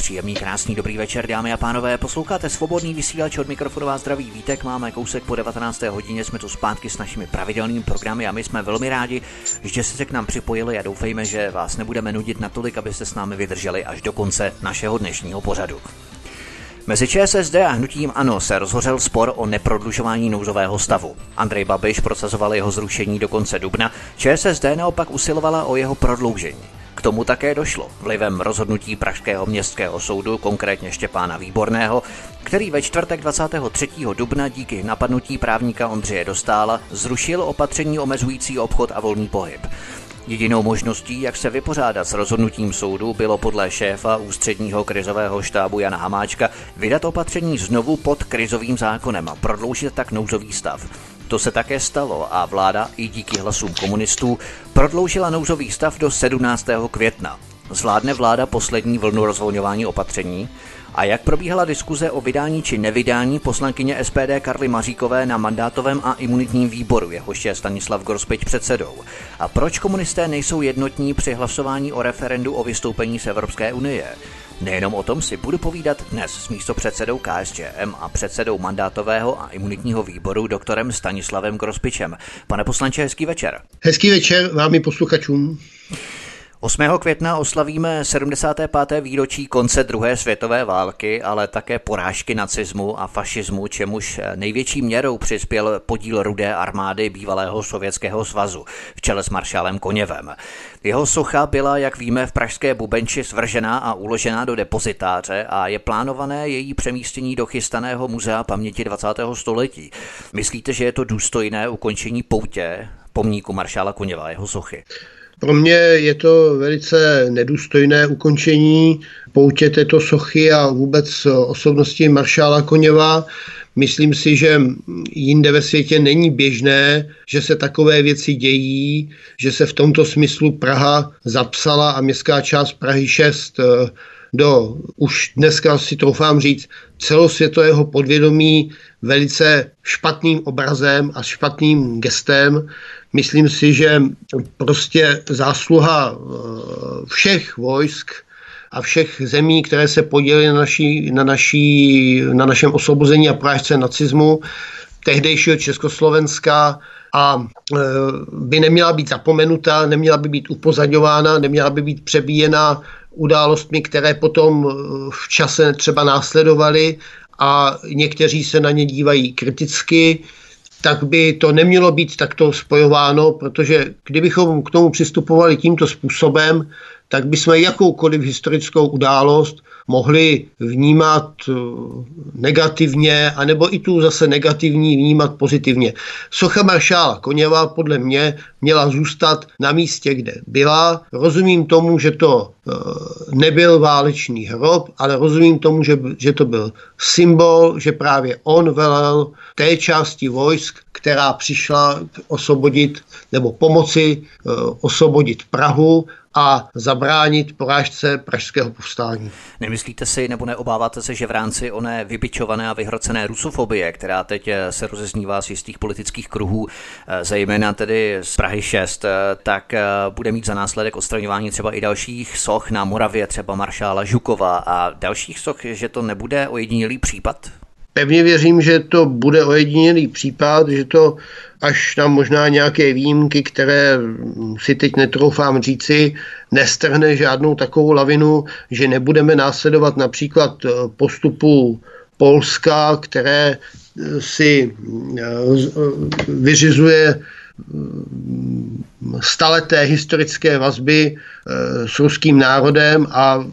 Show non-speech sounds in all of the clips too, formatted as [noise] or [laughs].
Příjemný, krásný, dobrý večer, dámy a pánové. Posloucháte svobodný vysílač od mikrofonu vás zdraví Vítek. Máme kousek po 19. hodině, jsme tu zpátky s našimi pravidelnými programy a my jsme velmi rádi, že jste se k nám připojili a doufejme, že vás nebudeme nudit natolik, abyste s námi vydrželi až do konce našeho dnešního pořadu. Mezi ČSSD a hnutím ANO se rozhořel spor o neprodlužování nouzového stavu. Andrej Babiš prosazoval jeho zrušení do konce dubna, ČSSD naopak usilovala o jeho prodloužení. K tomu také došlo vlivem rozhodnutí Pražského městského soudu, konkrétně Štěpána Výborného, který ve čtvrtek 23. dubna díky napadnutí právníka Ondřeje Dostála zrušil opatření omezující obchod a volný pohyb. Jedinou možností, jak se vypořádat s rozhodnutím soudu, bylo podle šéfa ústředního krizového štábu Jana Hamáčka vydat opatření znovu pod krizovým zákonem a prodloužit tak nouzový stav. To se také stalo a vláda i díky hlasům komunistů prodloužila nouzový stav do 17. května. Zvládne vláda poslední vlnu rozvolňování opatření? A jak probíhala diskuze o vydání či nevydání poslankyně SPD Karly Maříkové na mandátovém a imunitním výboru, jehož je Stanislav Grospič předsedou? A proč komunisté nejsou jednotní při hlasování o referendu o vystoupení z Evropské unie? Nejenom o tom si budu povídat dnes s místopředsedou KSČM a předsedou mandátového a imunitního výboru doktorem Stanislavem Grospičem. Pane poslanče, hezký večer. Hezký večer vám i posluchačům. 8. května oslavíme 75. výročí konce druhé světové války, ale také porážky nacismu a fašismu, čemuž největší měrou přispěl podíl rudé armády bývalého Sovětského svazu v čele s maršálem Koněvem. Jeho socha byla, jak víme, v pražské Bubenči svržená a uložená do depozitáře a je plánované její přemístění do chystaného muzea paměti 20. století. Myslíte, že je to důstojné ukončení poutě pomníku maršála Koněva jeho sochy? Pro mě je to velice nedůstojné ukončení poutě této sochy a vůbec osobnosti maršála Koněva. Myslím si, že jinde ve světě není běžné, že se takové věci dějí, že se v tomto smyslu Praha zapsala a městská část Prahy 6 eh, do, už dneska si troufám říct, celosvětového podvědomí velice špatným obrazem a špatným gestem. Myslím si, že prostě zásluha eh, všech vojsk a všech zemí, které se podělily na, naší, na, naší, na našem osvobození a prážce nacismu, tehdejšího Československa a e, by neměla být zapomenuta, neměla by být upozadňována, neměla by být přebíjena událostmi, které potom e, v čase třeba následovaly a někteří se na ně dívají kriticky, tak by to nemělo být takto spojováno, protože kdybychom k tomu přistupovali tímto způsobem, tak bychom jakoukoliv historickou událost mohli vnímat eh, negativně, anebo i tu zase negativní vnímat pozitivně. Socha maršála Koněva podle mě měla zůstat na místě, kde byla. Rozumím tomu, že to eh, nebyl válečný hrob, ale rozumím tomu, že, že to byl symbol, že právě on velel té části vojsk, která přišla osvobodit nebo pomoci eh, osvobodit Prahu a zabránit porážce pražského povstání. Nemyslíte si nebo neobáváte se, že v rámci oné vybičované a vyhrocené rusofobie, která teď eh, se rozeznívá z jistých politických kruhů, eh, zejména tedy z Prahy 6, eh, tak bude mít za následek odstraňování třeba i dalších soch na Moravě, třeba maršála Žukova a dalších soch, že to nebude ojedinělý případ? Pevně věřím, že to bude ojedinělý případ, že to až na možná nějaké výjimky, které si teď netroufám říci, nestrhne žádnou takovou lavinu, že nebudeme následovat například eh, postupu Polska, které eh, si eh, vyřizuje staleté historické vazby s ruským národem a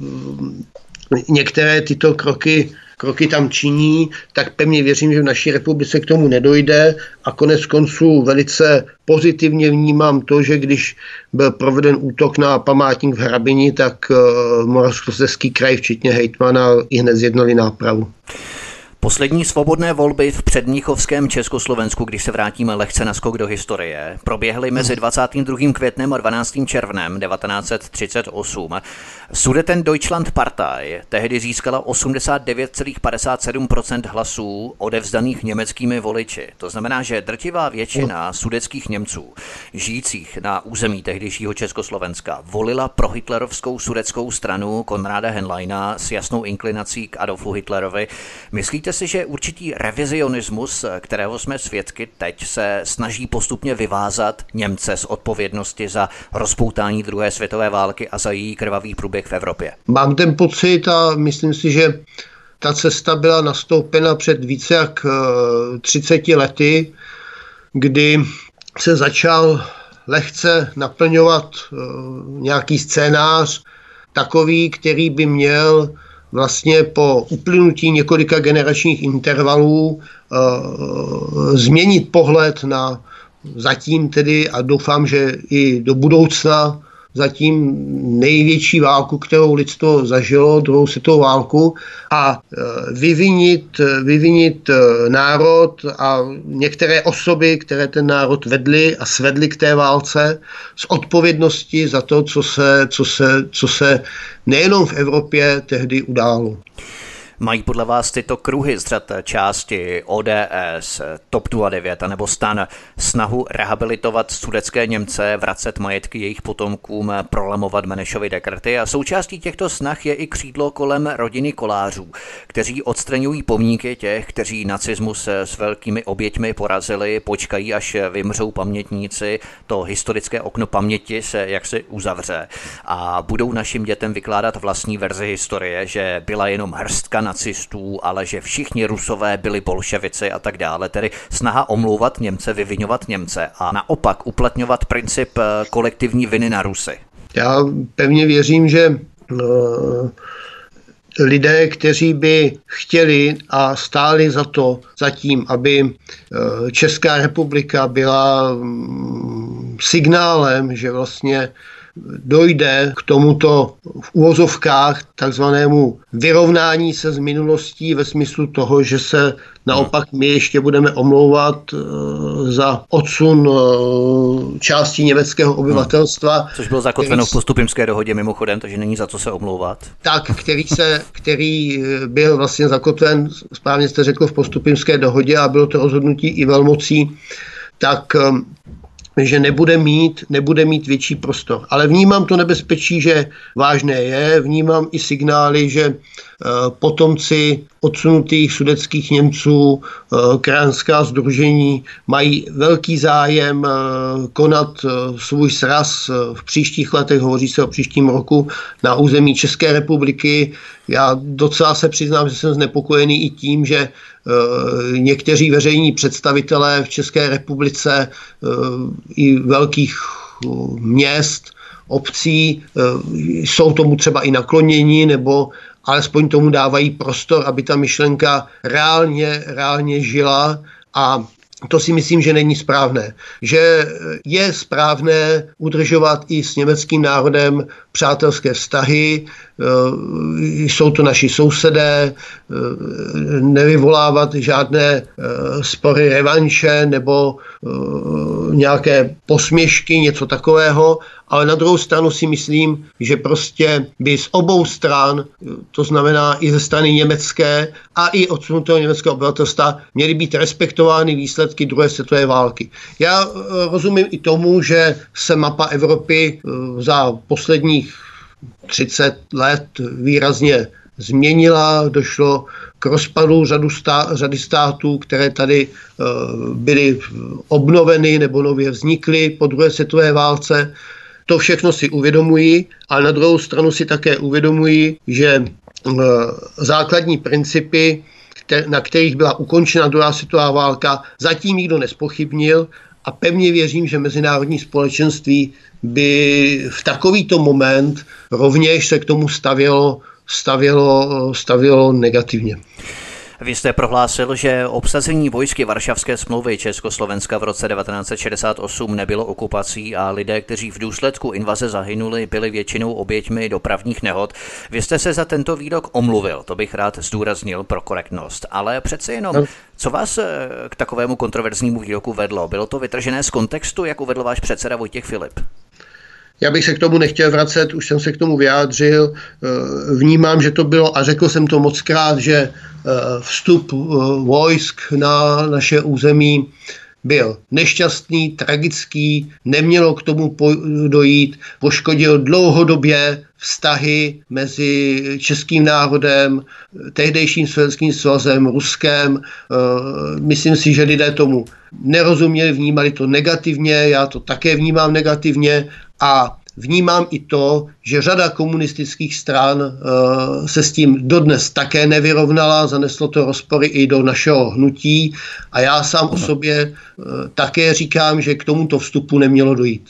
některé tyto kroky kroky tam činí, tak pevně věřím, že v naší republice k tomu nedojde a konec konců velice pozitivně vnímám to, že když byl proveden útok na památník v Hrabini, tak uh, Moravskoslezský kraj, včetně hejtmana, i hned zjednali nápravu. Poslední svobodné volby v předmíchovském Československu, když se vrátíme lehce na skok do historie, proběhly mezi 22. květnem a 12. červnem 1938. Sudeten Deutschland Partei tehdy získala 89,57% hlasů odevzdaných německými voliči. To znamená, že drtivá většina sudeckých Němců, žijících na území tehdejšího Československa, volila pro hitlerovskou sudeckou stranu Konráda Henleina s jasnou inklinací k Adolfu Hitlerovi. Myslíte si, že určitý revizionismus, kterého jsme svědky teď, se snaží postupně vyvázat Němce z odpovědnosti za rozpoutání druhé světové války a za její krvavý průběh v Evropě? Mám ten pocit a myslím si, že ta cesta byla nastoupena před více jak 30 eh, lety, kdy se začal lehce naplňovat eh, nějaký scénář, takový, který by měl vlastně po uplynutí několika generačních intervalů e, změnit pohled na zatím tedy a doufám, že i do budoucna zatím největší válku, kterou lidstvo zažilo, druhou světovou válku, a e, vyvinit, vyvinit e, národ a některé osoby, které ten národ vedly a svedly k té válce, z odpovědnosti za to, co se, co se, co se nejenom v Evropě tehdy událo. Mají podle vás tyto kruhy z řad části ODS, TOP 09 nebo stan? Snahu rehabilitovat sudecké Němce, vracet majetky jejich potomkům, prolamovat Menešovy dekrety? A součástí těchto snah je i křídlo kolem rodiny kolářů, kteří odstraňují pomníky těch, kteří nacismus s velkými oběťmi porazili, počkají, až vymřou pamětníci, to historické okno paměti se jaksi uzavře. A budou našim dětem vykládat vlastní verzi historie, že byla jenom hrstka nacistů, ale že všichni rusové byli bolševici a tak dále. Tedy snaha omlouvat Němce, vyvinovat Němce a naopak uplatňovat princip eh, kolektivní viny na Rusy. Já pevně věřím, že uh lidé, kteří by chtěli a stáli za to, zatím, aby eh, Česká republika byla mm, signálem, že vlastně dojde k tomuto v úvozovkách takzvanému vyrovnání se s minulostí ve smyslu toho, že se naopak my ještě budeme omlouvat eh, za odsun eh, části německého obyvatelstva. No, což bylo zakotveno v postupimské dohodě mimochodem, takže není za co se omlouvat. Tak, který, se, který eh, byl vlastně zakotven, správně jste řekl, v postupimské dohodě a bylo to rozhodnutí i velmocí, tak že nebude mít, nebude mít větší prostor. Ale vnímám to nebezpečí, že vážné je, vnímám i signály, že eh, potomci odsunutých sudeckých Němců, eh, krajanská združení mají velký zájem eh, konat svůj sraz v příštích letech, hovoří se o příštím roku, na území České republiky. Já docela se přiznám, že jsem znepokojený i tím, že někteří veřejní představitelé v České republice eh, i velkých eh, měst, obcí jsou tomu třeba i nakloněni nebo alespoň tomu dávají prostor, aby ta myšlenka reálně, reálně žila a to si myslím, že není správné. Že je správné udržovat i s německým národem přátelské vztahy, Eh, jsou to naši sousedé, eh, nevyvolávat žádné eh, spory revanše nebo nějaké posměšky, něco takového, ale na druhou stranu si myslím, že prostě by z obou stran, to znamená i ze strany německé a i odsunutého německého obyvatelstva, měly být respektovány výsledky druhé světové války. Já rozumím i tomu, že se mapa Evropy za posledních 30 let výrazně změnila, došlo k rozpadu řadu stá, řady států, které tady uh, byly obnoveny nebo nově vznikly po druhé světové válce. To všechno si uvědomují, ale na druhou stranu si také uvědomují, že uh, základní principy, na kterých byla ukončena druhá světová válka, zatím nikdo nespochybnil a pevně věřím, že mezinárodní společenství by v takovýto moment rovněž se k tomu stavělo stavělo, stavělo negativně. Vy jste prohlásil, že obsazení vojsky Varšavské smlouvy Československa v roce 1968 nebylo okupací a lidé, kteří v důsledku invaze zahynuli, byli většinou oběťmi dopravních nehod. Vy jste se za tento výrok omluvil, to bych rád zdůraznil pro korektnost, ale přece jenom, no. co vás eh, k takovému kontroverznímu výroku vedlo? Bylo to vytržené z kontextu, jak uvedl váš předseda Vojtěch Filip? Já bych se k tomu nechtěl vracet, už jsem se k tomu vyjádřil. Eh, vnímám, že to bylo, a řekl jsem to moc krát, že eh, vstup eh, vojsk na naše území byl nešťastný, tragický, nemělo k tomu dojít, poškodil dlouhodobě vztahy mezi českým národem, tehdejším světským svazem, Ruskem. Myslím si, že lidé tomu nerozuměli, vnímali to negativně, já to také vnímám negativně a vnímám i to, že řada komunistických stran uh, se s tím dodnes také nevyrovnala, zaneslo to rozpory i do našeho hnutí a já sám o sobě uh, také říkám, že k tomuto vstupu nemělo dojít.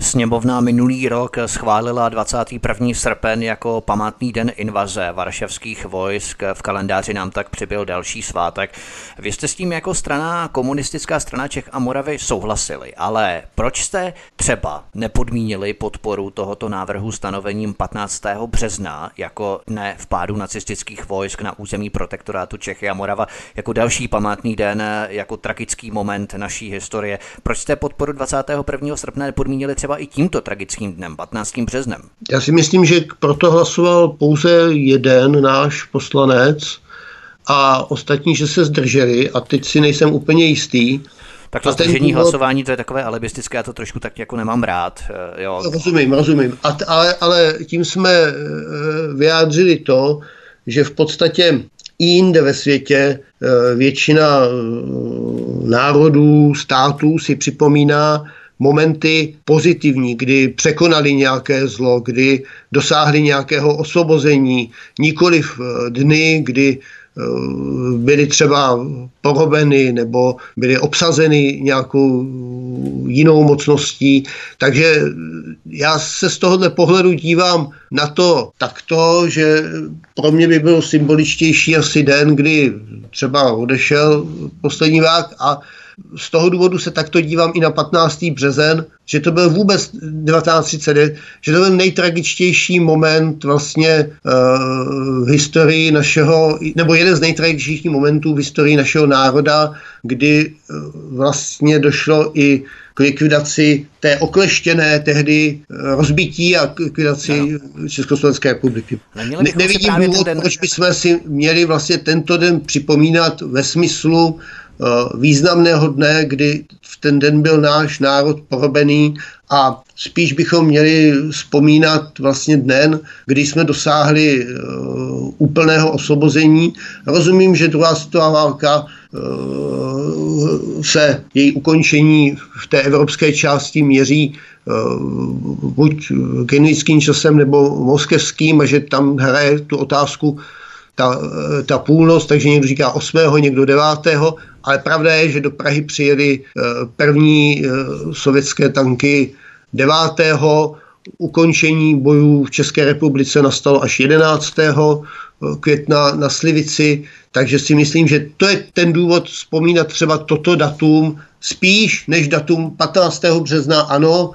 Sněmovna minulý rok schválila 21. srpen jako památný den invaze varšavských vojsk. V kalendáři nám tak přibyl další svátek. Vy jste s tím jako strana, komunistická strana Čech a Moravy souhlasili, ale proč jste třeba nepodmínili podporu tohoto návrhu stanovením 15. března jako dne pádu nacistických vojsk na území protektorátu Čechy a Morava jako další památný den, jako tragický moment naší historie? Proč jste podporu 21. srpna nepodmínili třeba i tímto tragickým dnem, 15. březnem? Já si myslím, že proto hlasoval pouze jeden náš poslanec a ostatní, že se zdrželi a teď si nejsem úplně jistý, tak to zdržení důvod... hlasování, to je takové alibistické, já to trošku tak jako nemám rád. Eh, jo. Rozumím, rozumím. A t- ale, ale tím jsme eh, vyjádřili to, že v podstatě i jinde ve světě eh, většina národů, států si připomíná momenty pozitivní, kdy překonali nějaké zlo, kdy dosáhli nějakého osvobození, nikoliv eh, dny, kdy eh, byly třeba porobeny nebo byly obsazeny nějakou jinou mocností. Takže já se z tohohle pohledu dívám na to takto, že pro mě by byl symboličtější asi den, kdy třeba odešel poslední vák a z toho důvodu se takto dívám i na 15. březen, že to byl vůbec 1939, že to byl nejtragičtější moment vlastně uh, v historii našeho, nebo jeden z nejtragičtějších momentů v historii našeho národa, kdy uh, vlastně došlo i k likvidaci té okleštěné tehdy eh, rozbití a k likvidaci no. Československé republiky. Ne, nevidím důvod, den... proč bychom si měli vlastně tento den připomínat ve smyslu významného dne, kdy v ten den byl náš národ porobený a spíš bychom měli vzpomínat vlastně den, kdy jsme dosáhli uh, úplného osvobození. Rozumím, že druhá světová válka uh, se její ukončení v té evropské části měří buď genetickým časem nebo moskevským a že tam hraje tu otázku ta, ta půlnoc, takže někdo říká 8., někdo 9., ale pravda je, že do Prahy přijeli eh, první eh, sovětské tanky 9. Ukončení bojů v České republice nastalo až 11. Eh, května na Slivici, takže si myslím, že to je ten důvod vzpomínat třeba toto datum spíš než datum 15. března. Ano,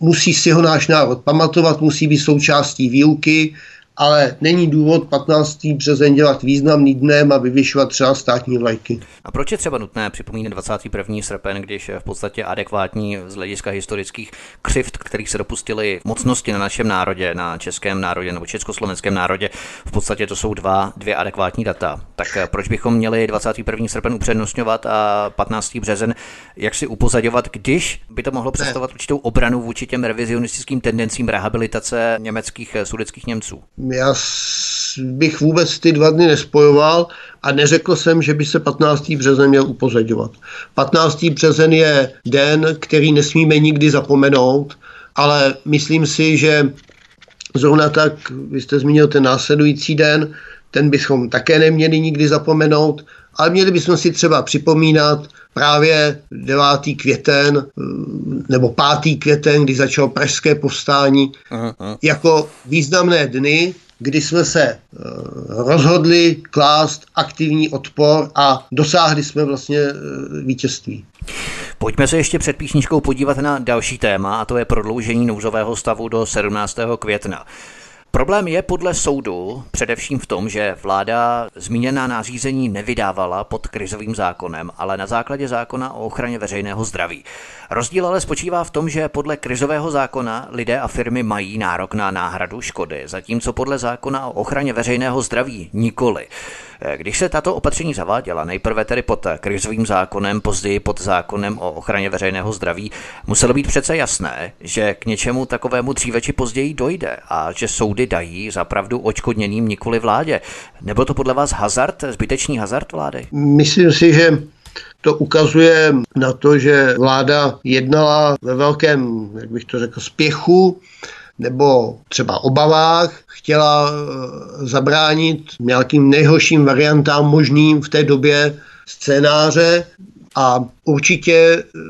musí si ho náš národ pamatovat, musí být součástí výuky, ale není důvod 15. březen dělat významný dnem a vyvyšovat třeba státní vlajky. A proč je třeba nutné připomínat 21. srpen, když je v podstatě adekvátní z hlediska historických křivt, kterých se dopustili mocnosti na našem národě, na českém národě nebo československém národě, v podstatě to jsou dva, dvě adekvátní data. Tak eh, proč bychom měli 21. srpen upřednostňovat a 15. březen jak si upozadovat, když by to mohlo představovat určitou obranu vůči těm revizionistickým tendencím rehabilitace německých eh, sudeckých Němců? Já bych vůbec ty dva dny nespojoval a neřekl jsem, že by se 15. březen měl upozadovat. 15. březen je den, který nesmíme nikdy zapomenout, ale myslím si, že zrovna tak, vy jste zmínil ten následující den, ten bychom také neměli nikdy zapomenout, ale měli bychom si třeba připomínat právě 9. květen nebo 5. květen, kdy začalo pražské povstání, aha, aha. jako významné dny, kdy jsme se eh, rozhodli klást aktivní odpor a dosáhli jsme vlastně eh, vítězství. Pojďme se ještě před písničkou podívat na další téma, a to je prodloužení nouzového stavu do 17. května. Problém je podle soudu především v tom, že vláda zmíněná nařízení nevydávala pod krizovým zákonem, ale na základě zákona o ochraně veřejného zdraví. Rozdíl ale spočívá v tom, že podle krizového zákona lidé a firmy mají nárok na náhradu škody, zatímco podle zákona o ochraně veřejného zdraví nikoli. Když se tato opatření zaváděla, nejprve tedy pod krizovým zákonem, později pod zákonem o ochraně veřejného zdraví, muselo být přece jasné, že k něčemu takovému dříve či později dojde a že soudy dají zapravdu očkodněným nikoli vládě. Nebo to podle vás hazard, zbytečný hazard vlády? Myslím si, že to ukazuje na to, že vláda jednala ve velkém, jak bych to řekl, spěchu nebo třeba obavách, chtěla eh, zabránit nějakým nejhorším variantám možným v té době scénáře a určitě eh,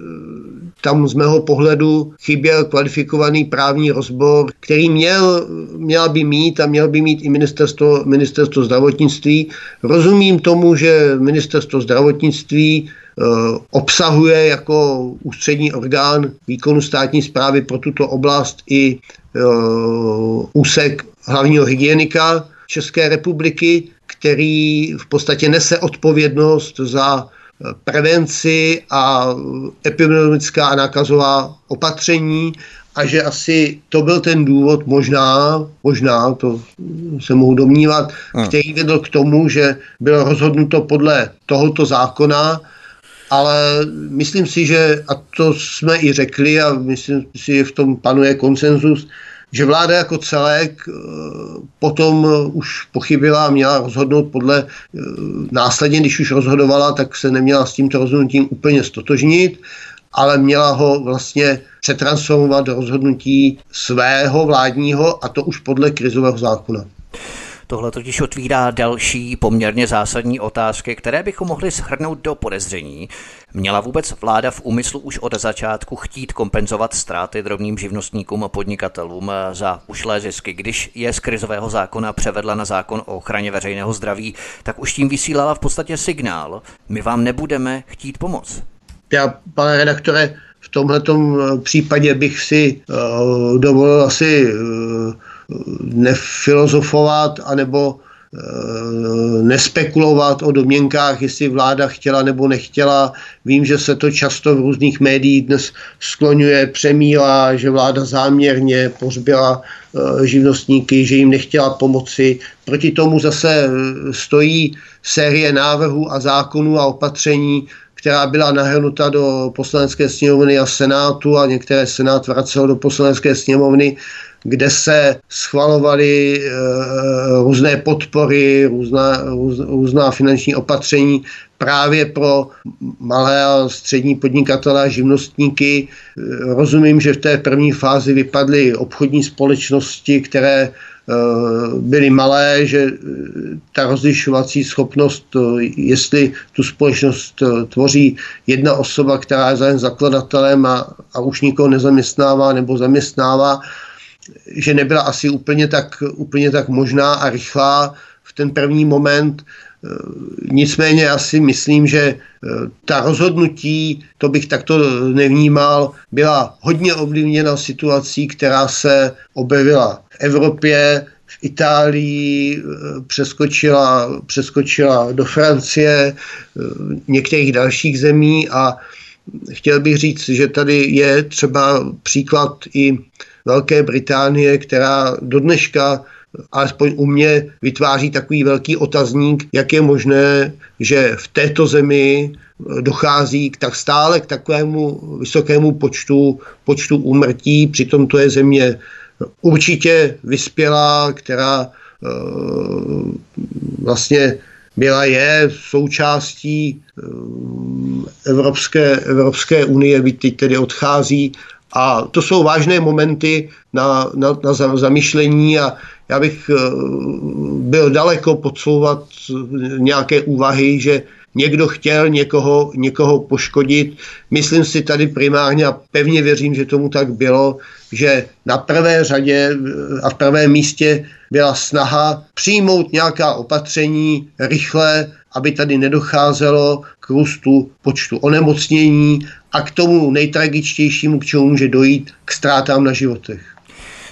tam z mého pohledu chyběl kvalifikovaný právní rozbor, který měl, měla by mít a měl by mít i ministerstvo, ministerstvo zdravotnictví. Rozumím tomu, že ministerstvo zdravotnictví eh, obsahuje jako ústřední orgán výkonu státní zprávy pro tuto oblast i úsek hlavního hygienika České republiky, který v podstatě nese odpovědnost za prevenci a epidemiologická a nákazová opatření a že asi to byl ten důvod, možná, možná, to se mohu domnívat, hmm. který vedl k tomu, že bylo rozhodnuto podle tohoto zákona, ale myslím si, že, a to jsme i řekli a myslím si, že v tom panuje konsenzus, že vláda jako celek eh, potom už pochybila a měla rozhodnout podle eh, následně, když už rozhodovala, tak se neměla s tímto rozhodnutím úplně stotožnit, ale měla ho vlastně přetransformovat do rozhodnutí svého vládního a to už podle krizového zákona. Tohle totiž otvírá další poměrně zásadní otázky, které bychom mohli shrnout do podezření. Měla vůbec vláda v úmyslu už od začátku chtít kompenzovat ztráty drobným živnostníkům a podnikatelům za ušlé zisky, když je z krizového zákona převedla na zákon o ochraně veřejného zdraví, tak už tím vysílala v podstatě signál, my vám nebudeme chtít pomoct. Já, pane redaktore, v tomto případě bych si uh, dovolil asi uh, nefilozofovat anebo eh, nespekulovat o domněnkách, jestli vláda chtěla nebo nechtěla. Vím, že se to často v různých médiích dnes skloňuje, přemílá, že vláda záměrně pozbyla eh, živnostníky, že jim nechtěla pomoci. Proti tomu zase eh, stojí série návrhů a zákonů a opatření, která byla nahrnuta do poslanecké sněmovny a senátu a některé senát vracel do poslanecké sněmovny kde se schvalovaly e, různé podpory, různá, růz, různá finanční opatření právě pro malé a střední podnikatele a živnostníky. Eh, rozumím, že v té první fázi vypadly obchodní společnosti, které eh, byly malé, že ta rozlišovací schopnost, jestli tu společnost tvoří jedna osoba, která je zájem zakladatelem a, a už nikoho nezaměstnává nebo zaměstnává, že nebyla asi úplně tak, úplně tak možná a rychlá v ten první moment. E, nicméně já si myslím, že e, ta rozhodnutí, to bych takto nevnímal, byla hodně ovlivněna situací, která se objevila v Evropě, v Itálii, e, přeskočila, přeskočila do Francie, některých dalších zemí a chtěl bych říct, že tady je třeba příklad i Velké Británie, která do dneška alespoň u mě vytváří takový velký otazník, jak je možné, že v této zemi dochází k tak stále k takovému vysokému počtu, počtu úmrtí, přitom to je země určitě vyspělá, která e, vlastně byla je součástí e, Evropské, Evropské unie, byť teď tedy odchází a to jsou vážné momenty na, na, na zamyšlení a já bych eh, byl daleko podsouvat nějaké úvahy, že někdo chtěl někoho, někoho poškodit. Myslím si tady primárně a pevně věřím, že tomu tak bylo, že na prvé řadě a v prvém místě byla snaha přijmout nějaká opatření rychle, aby tady nedocházelo růstu počtu onemocnění a k tomu nejtragičtějšímu, k čemu může dojít, k ztrátám na životech.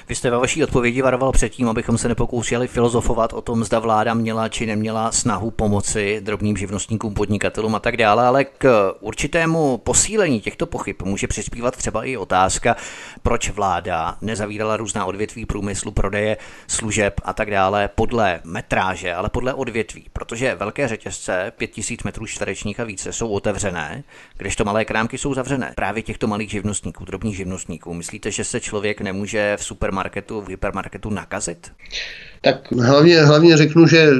Vy jste ve vaší odpovědi varoval předtím, abychom se nepokoušeli filozofovat o tom, zda vláda měla či neměla snahu pomoci drobným živnostníkům, podnikatelům a tak dále, ale k určitému posílení těchto pochyb může přispívat třeba i otázka, proč vláda nezavírala různá odvětví průmyslu, prodeje služeb a tak dále podle metráže, ale podle odvětví, protože velké řetězce 5000 metrů čtverečních a více jsou otevřené, kdežto malé krámky jsou zavřené. Právě těchto malých živnostníků, drobných živnostníků. Myslíte, že se člověk nemůže v supermarketu supermarketu, v hypermarketu nakazit? Tak hlavně, hlavně řeknu, že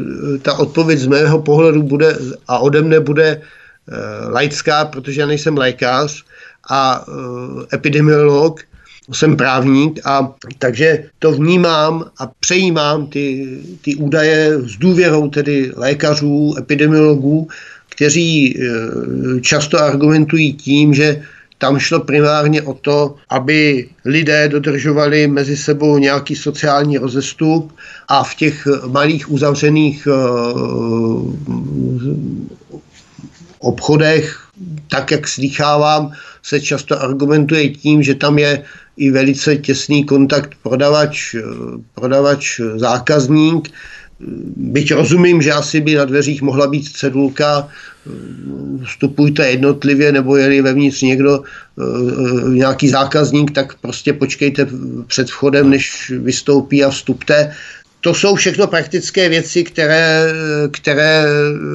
ta odpověď z mého pohledu bude a ode mne bude uh, laická, protože já nejsem lékař a uh, epidemiolog, jsem právník a takže to vnímám a přejímám ty, ty údaje s důvěrou tedy lékařů, epidemiologů, kteří uh, často argumentují tím, že tam šlo primárně o to, aby lidé dodržovali mezi sebou nějaký sociální rozestup a v těch malých uzavřených eh, obchodech, tak jak slýchávám, se často argumentuje tím, že tam je i velice těsný kontakt prodavač, eh, prodavač zákazník, Byť rozumím, že asi by na dveřích mohla být cedulka, vstupujte jednotlivě, nebo je vevnitř někdo, eh, nějaký zákazník, tak prostě počkejte před vchodem, než vystoupí a vstupte. To jsou všechno praktické věci, které, které,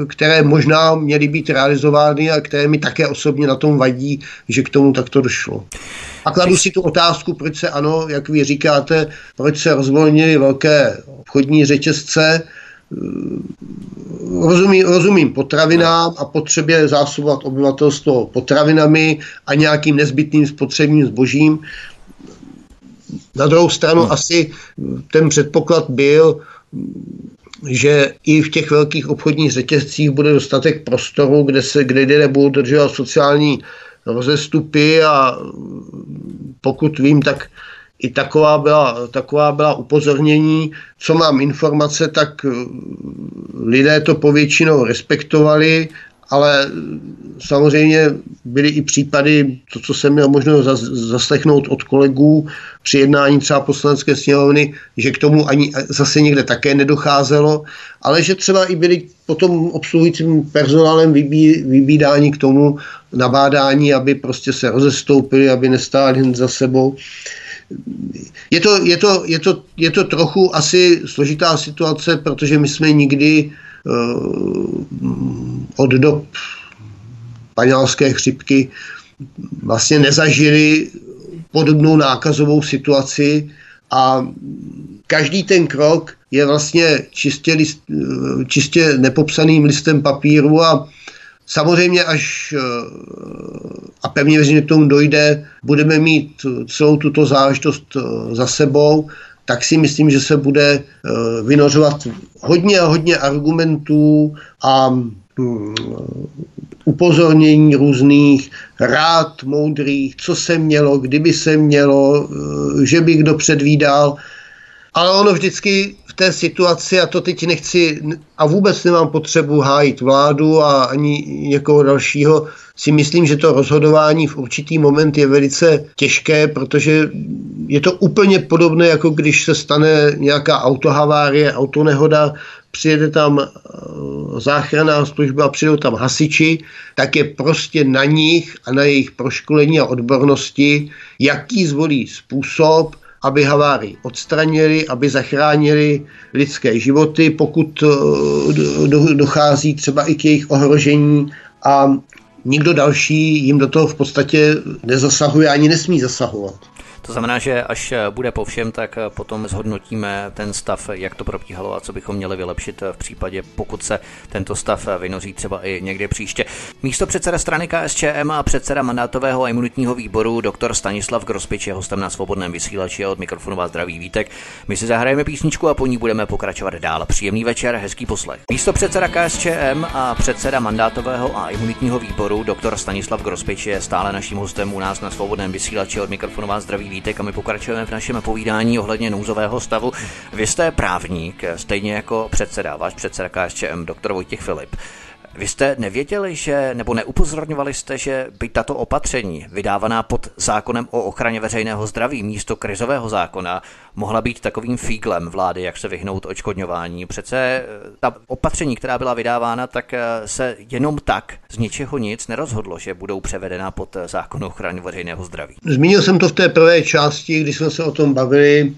které možná měly být realizovány a které mi také osobně na tom vadí, že k tomu takto došlo. A kladu si tu otázku, proč se ano, jak vy říkáte, proč se rozvolnily velké obchodní řetězce, rozumím, rozumím potravinám a potřebě zásobovat obyvatelstvo potravinami a nějakým nezbytným spotřebním zbožím. Na druhou stranu hmm. asi ten předpoklad byl, že i v těch velkých obchodních řetězcích bude dostatek prostoru, kde se kde lidé budou držovat sociální rozestupy a pokud vím, tak i taková byla, taková byla upozornění. Co mám informace, tak lidé to povětšinou respektovali ale samozřejmě byly i případy, to, co jsem měl možnost zaslechnout od kolegů při jednání třeba poslanecké sněmovny, že k tomu ani zase někde také nedocházelo, ale že třeba i byli potom obsluhujícím personálem vybí, vybídání k tomu nabádání, aby prostě se rozestoupili, aby nestáli za sebou. Je to, je, to, je, to, je to trochu asi složitá situace, protože my jsme nikdy Eh, od dob španělské chřipky vlastně nezažili podobnou nákazovou situaci a každý ten krok je vlastně čistě, list, eh, čistě nepopsaným listem papíru a samozřejmě až eh, a pevně věřím, že k tomu dojde, budeme mít celou tuto záležitost za sebou tak si myslím, že se bude eh, vynořovat hodně a hodně argumentů a mm, upozornění různých rád moudrých, co se mělo, kdyby se mělo, eh, že by kdo předvídal. Ale ono vždycky v té situaci, a to teď nechci, a vůbec nemám potřebu hájit vládu a ani někoho dalšího, si myslím, že to rozhodování v určitý moment je velice těžké, protože je to úplně podobné, jako když se stane nějaká autohavárie, autonehoda, přijede tam eh, záchranná služba, přijdou tam hasiči, tak je prostě na nich a na jejich proškolení a odbornosti, jaký zvolí způsob, aby havárii odstranili, aby zachránili lidské životy, pokud eh, dochází třeba i k jejich ohrožení a nikdo další jim do toho v podstatě nezasahuje ani nesmí zasahovat. To znamená, že až bude po všem, tak potom zhodnotíme ten stav, jak to probíhalo a co bychom měli vylepšit v případě, pokud se tento stav vynoří třeba i někde příště. Místo předseda strany KSČM a předseda mandátového a imunitního výboru dr. Stanislav Grospič je hostem na svobodném vysílači a od mikrofonu vás zdraví vítek. My si zahrajeme písničku a po ní budeme pokračovat dál. Příjemný večer, hezký poslech. Místo předseda KSČM a předseda mandátového a imunitního výboru dr. Stanislav Grospič je stále naším hostem u nás na svobodném vysílači od mikrofonu vás zdraví Vítek a my pokračujeme v našem povídání ohledně nouzového stavu. Vy jste právník, stejně jako předseda, váš předseda KSČM, doktor Vojtěch Filip. Vy jste nevěděli, že, nebo neupozorňovali jste, že by tato opatření, vydávaná pod zákonem o ochraně veřejného zdraví místo krizového zákona, mohla být takovým fíglem vlády, jak se vyhnout očkodňování. Přece eh, ta opatření, která byla vydávána, tak eh, se jenom tak z ničeho nic nerozhodlo, že budou převedena pod eh, zákon o ochraně veřejného zdraví. Zmínil jsem to v té prvé části, když jsme se o tom bavili,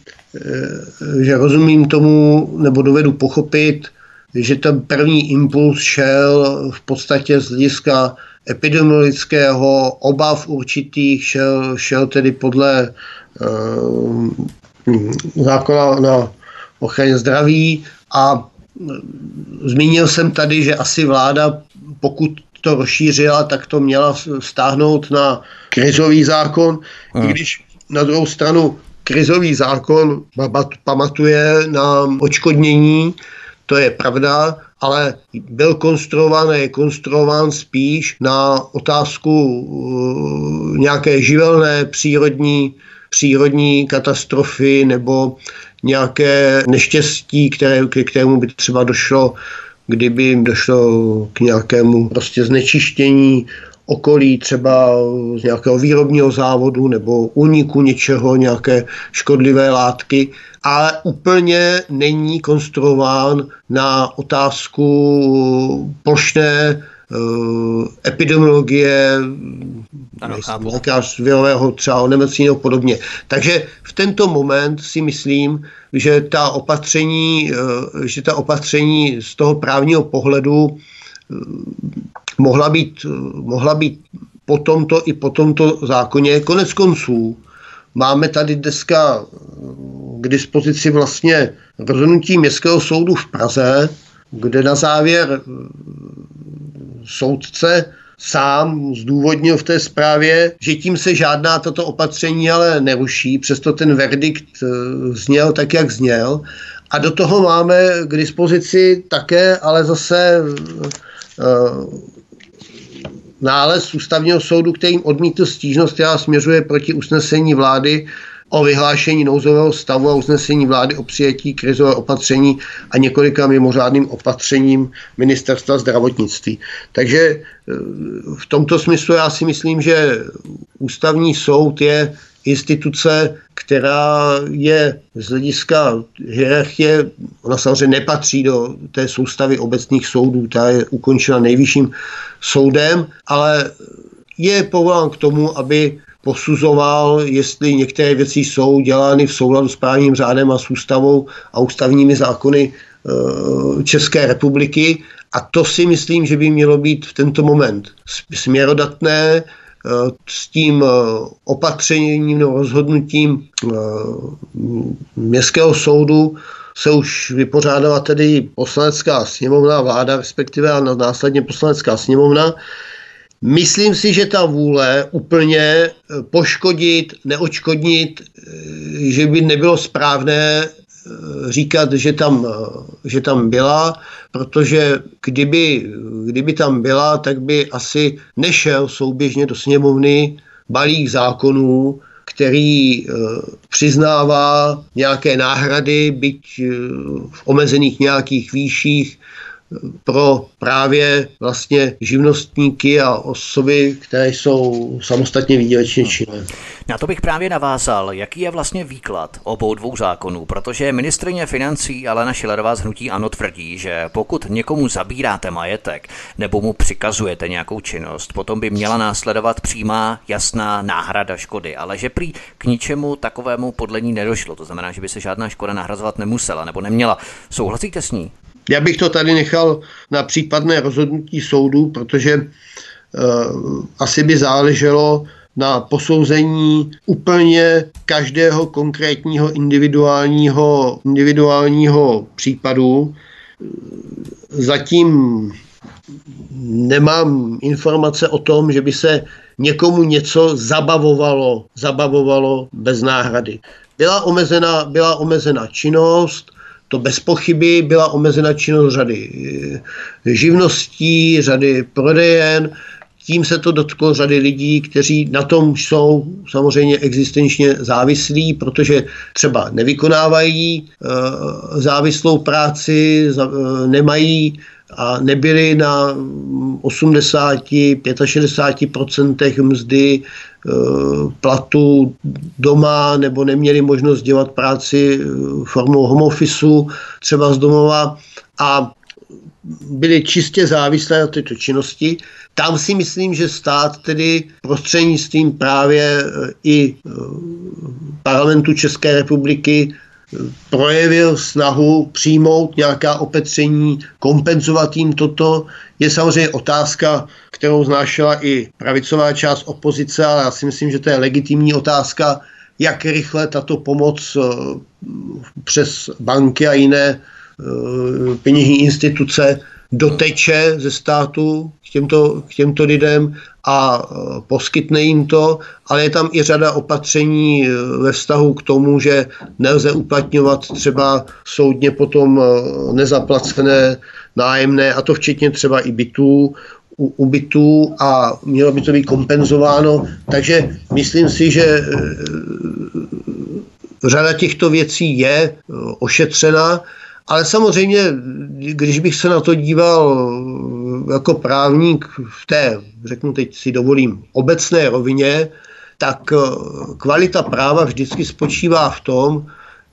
že rozumím tomu, nebo dovedu pochopit, že ten první impuls šel v podstatě z hlediska epidemiologického, obav určitých, šel, šel tedy podle uh, zákona na ochraně zdraví a zmínil jsem tady, že asi vláda, pokud to rozšířila, tak to měla stáhnout na krizový zákon, hmm. i když na druhou stranu krizový zákon pamatuje na očkodnění to je pravda, ale byl konstruován a je konstruován spíš na otázku uh, nějaké živelné přírodní, přírodní katastrofy nebo nějaké neštěstí, které, k kterému by třeba došlo, kdyby jim došlo k nějakému prostě znečištění okolí třeba z nějakého výrobního závodu nebo úniku něčeho, nějaké škodlivé látky, ale úplně není konstruován na otázku plošné uh, epidemiologie, nějakého virového třeba onemocnění a podobně. Takže v tento moment si myslím, že ta opatření, uh, že ta opatření z toho právního pohledu uh, mohla být, mohla být po tomto i po tomto zákoně. Konec konců máme tady dneska k dispozici vlastně rozhodnutí Městského soudu v Praze, kde na závěr soudce sám zdůvodnil v té zprávě, že tím se žádná tato opatření ale neruší, přesto ten verdikt eh, zněl tak, jak zněl. A do toho máme k dispozici také, ale zase eh, nález ústavního soudu, kterým odmítl stížnost, která směřuje proti usnesení vlády o vyhlášení nouzového stavu a usnesení vlády o přijetí krizové opatření a několika mimořádným opatřením ministerstva zdravotnictví. Takže e, v tomto smyslu já si myslím, že ústavní soud je instituce, která je z hlediska hierarchie, ona samozřejmě nepatří do té soustavy obecných soudů, ta je ukončena nejvyšším soudem, ale je povolán k tomu, aby posuzoval, jestli některé věci jsou dělány v souladu s právním řádem a s ústavou a ústavními zákony eh, České republiky. A to si myslím, že by mělo být v tento moment směrodatné s tím eh, opatřením nebo rozhodnutím Městského soudu se už vypořádala tedy poslanecká sněmovna, vláda respektive a následně poslanecká sněmovna. Myslím si, že ta vůle úplně eh, poškodit, neočkodnit, eh, že by nebylo správné eh, říkat, že tam, že tam byla, protože kdyby, kdyby tam byla, tak by asi nešel souběžně do sněmovny balík zákonů, který přiznává nějaké náhrady, byť v omezených nějakých výších, pro právě vlastně živnostníky a osoby, které jsou samostatně výdělečně činné. Na to bych právě navázal, jaký je vlastně výklad obou dvou zákonů, protože ministrině financí Alena Šilerová z Hnutí Ano tvrdí, že pokud někomu zabíráte majetek nebo mu přikazujete nějakou činnost, potom by měla následovat přímá jasná náhrada škody, ale že prý k ničemu takovému podle ní nedošlo. To znamená, že by se žádná škoda nahrazovat nemusela nebo neměla. Souhlasíte s ní? Já bych to tady nechal na případné rozhodnutí soudu, protože uh, asi by záleželo na posouzení úplně každého konkrétního individuálního, individuálního případu. Zatím nemám informace o tom, že by se někomu něco zabavovalo, zabavovalo bez náhrady. Byla omezena, byla omezena činnost, to bez pochyby byla omezena činnost řady eh, živností, řady prodejen, tím se to dotklo řady lidí, kteří na tom jsou samozřejmě existenčně závislí, protože třeba nevykonávají závislou práci, nemají a nebyli na 80, 65% mzdy platu doma nebo neměli možnost dělat práci eh, formou home officeu, třeba z domova a byli čistě závislé na této činnosti. Tam si myslím, že stát tedy prostřednictvím právě eh, i parlamentu České republiky projevil snahu přijmout nějaká opatření, kompenzovat jim toto, je samozřejmě otázka, kterou znášela i pravicová část opozice, ale já si myslím, že to je legitimní otázka, jak rychle tato pomoc eh, přes banky a jiné eh, peněžní instituce doteče ze státu k těmto, k těmto lidem a e, poskytne jim to, ale je tam i řada opatření ve vztahu k tomu, že nelze uplatňovat třeba soudně potom nezaplacené nájemné, a to včetně třeba i bytů, u, u bytů a mělo by to být kompenzováno. Takže myslím si, že řada těchto věcí je ošetřena ale samozřejmě, když bych se na to díval jako právník v té, řeknu teď si dovolím, obecné rovině, tak eh, kvalita práva vždycky spočívá v tom,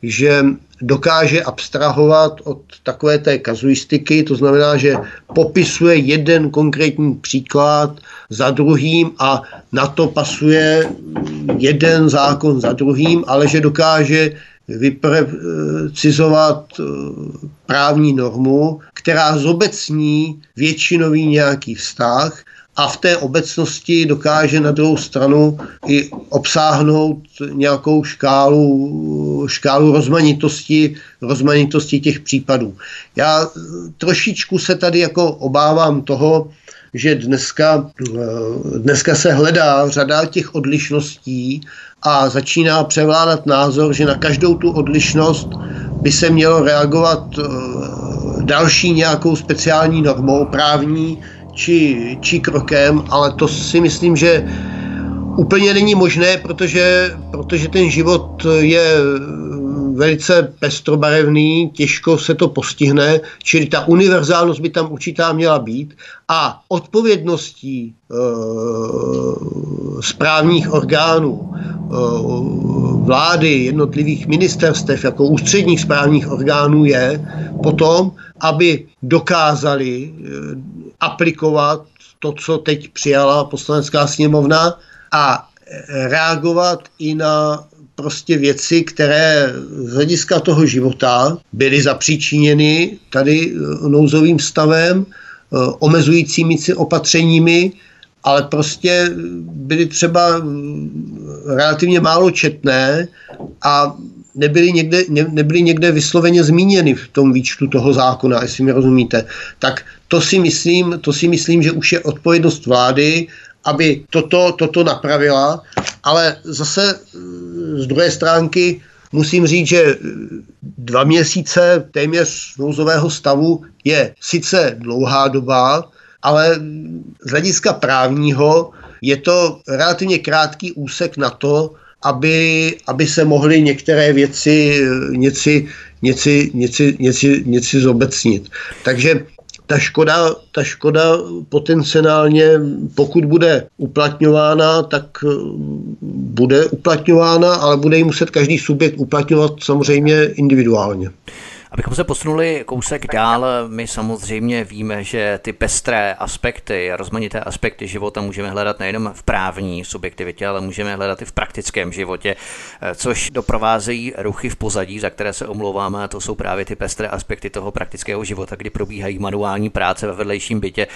že dokáže abstrahovat od takové té kazuistiky, to znamená, že popisuje jeden konkrétní příklad za druhým a na to pasuje jeden zákon za druhým, ale že dokáže vyprecizovat eh, právní normu, která zobecní většinový nějaký vztah a v té obecnosti dokáže na druhou stranu i obsáhnout nějakou škálu, škálu rozmanitosti, rozmanitosti těch případů. Já trošičku se tady jako obávám toho, že dneska, dneska se hledá řada těch odlišností a začíná převládat názor, že na každou tu odlišnost by se mělo reagovat eh, další nějakou speciální normou právní či, či krokem, ale to si myslím, že úplně není možné, protože, protože ten život je velice pestrobarevný, těžko se to postihne, čili ta univerzálnost by tam určitá měla být a odpovědností e, správních orgánů, e, vlády, jednotlivých ministerstev jako ústředních správních orgánů je potom, aby dokázali e, aplikovat to, co teď přijala poslanecká sněmovna a reagovat i na prostě věci, které z hlediska toho života byly zapříčiněny tady eh, nouzovým stavem, eh, omezujícími opatřeními, ale prostě byly třeba mm, relativně málo četné a nebyly někde, ne, nebyly někde vysloveně zmíněny v tom výčtu toho zákona, jestli mi rozumíte. Tak to si myslím, to si myslím, že už je odpovědnost vlády, aby toto, toto napravila, ale zase z druhé stránky musím říct, že dva měsíce téměř nouzového stavu je sice dlouhá doba, ale z hlediska právního je to relativně krátký úsek na to, aby, aby se mohly některé věci něco, něco, něco, něco, něco zobecnit. Takže ta škoda, ta škoda potenciálně, pokud bude uplatňována, tak eh, bude uplatňována, ale bude ji muset každý subjekt uplatňovat samozřejmě individuálně. Abychom se posunuli kousek dál, my samozřejmě víme, že ty pestré aspekty, rozmanité aspekty života můžeme hledat nejenom v právní subjektivitě, ale můžeme hledat i v praktickém životě, což doprovázejí ruchy v pozadí, za které se omlouváme, a to jsou právě ty pestré aspekty toho praktického života, kdy probíhají manuální práce ve vedlejším bytě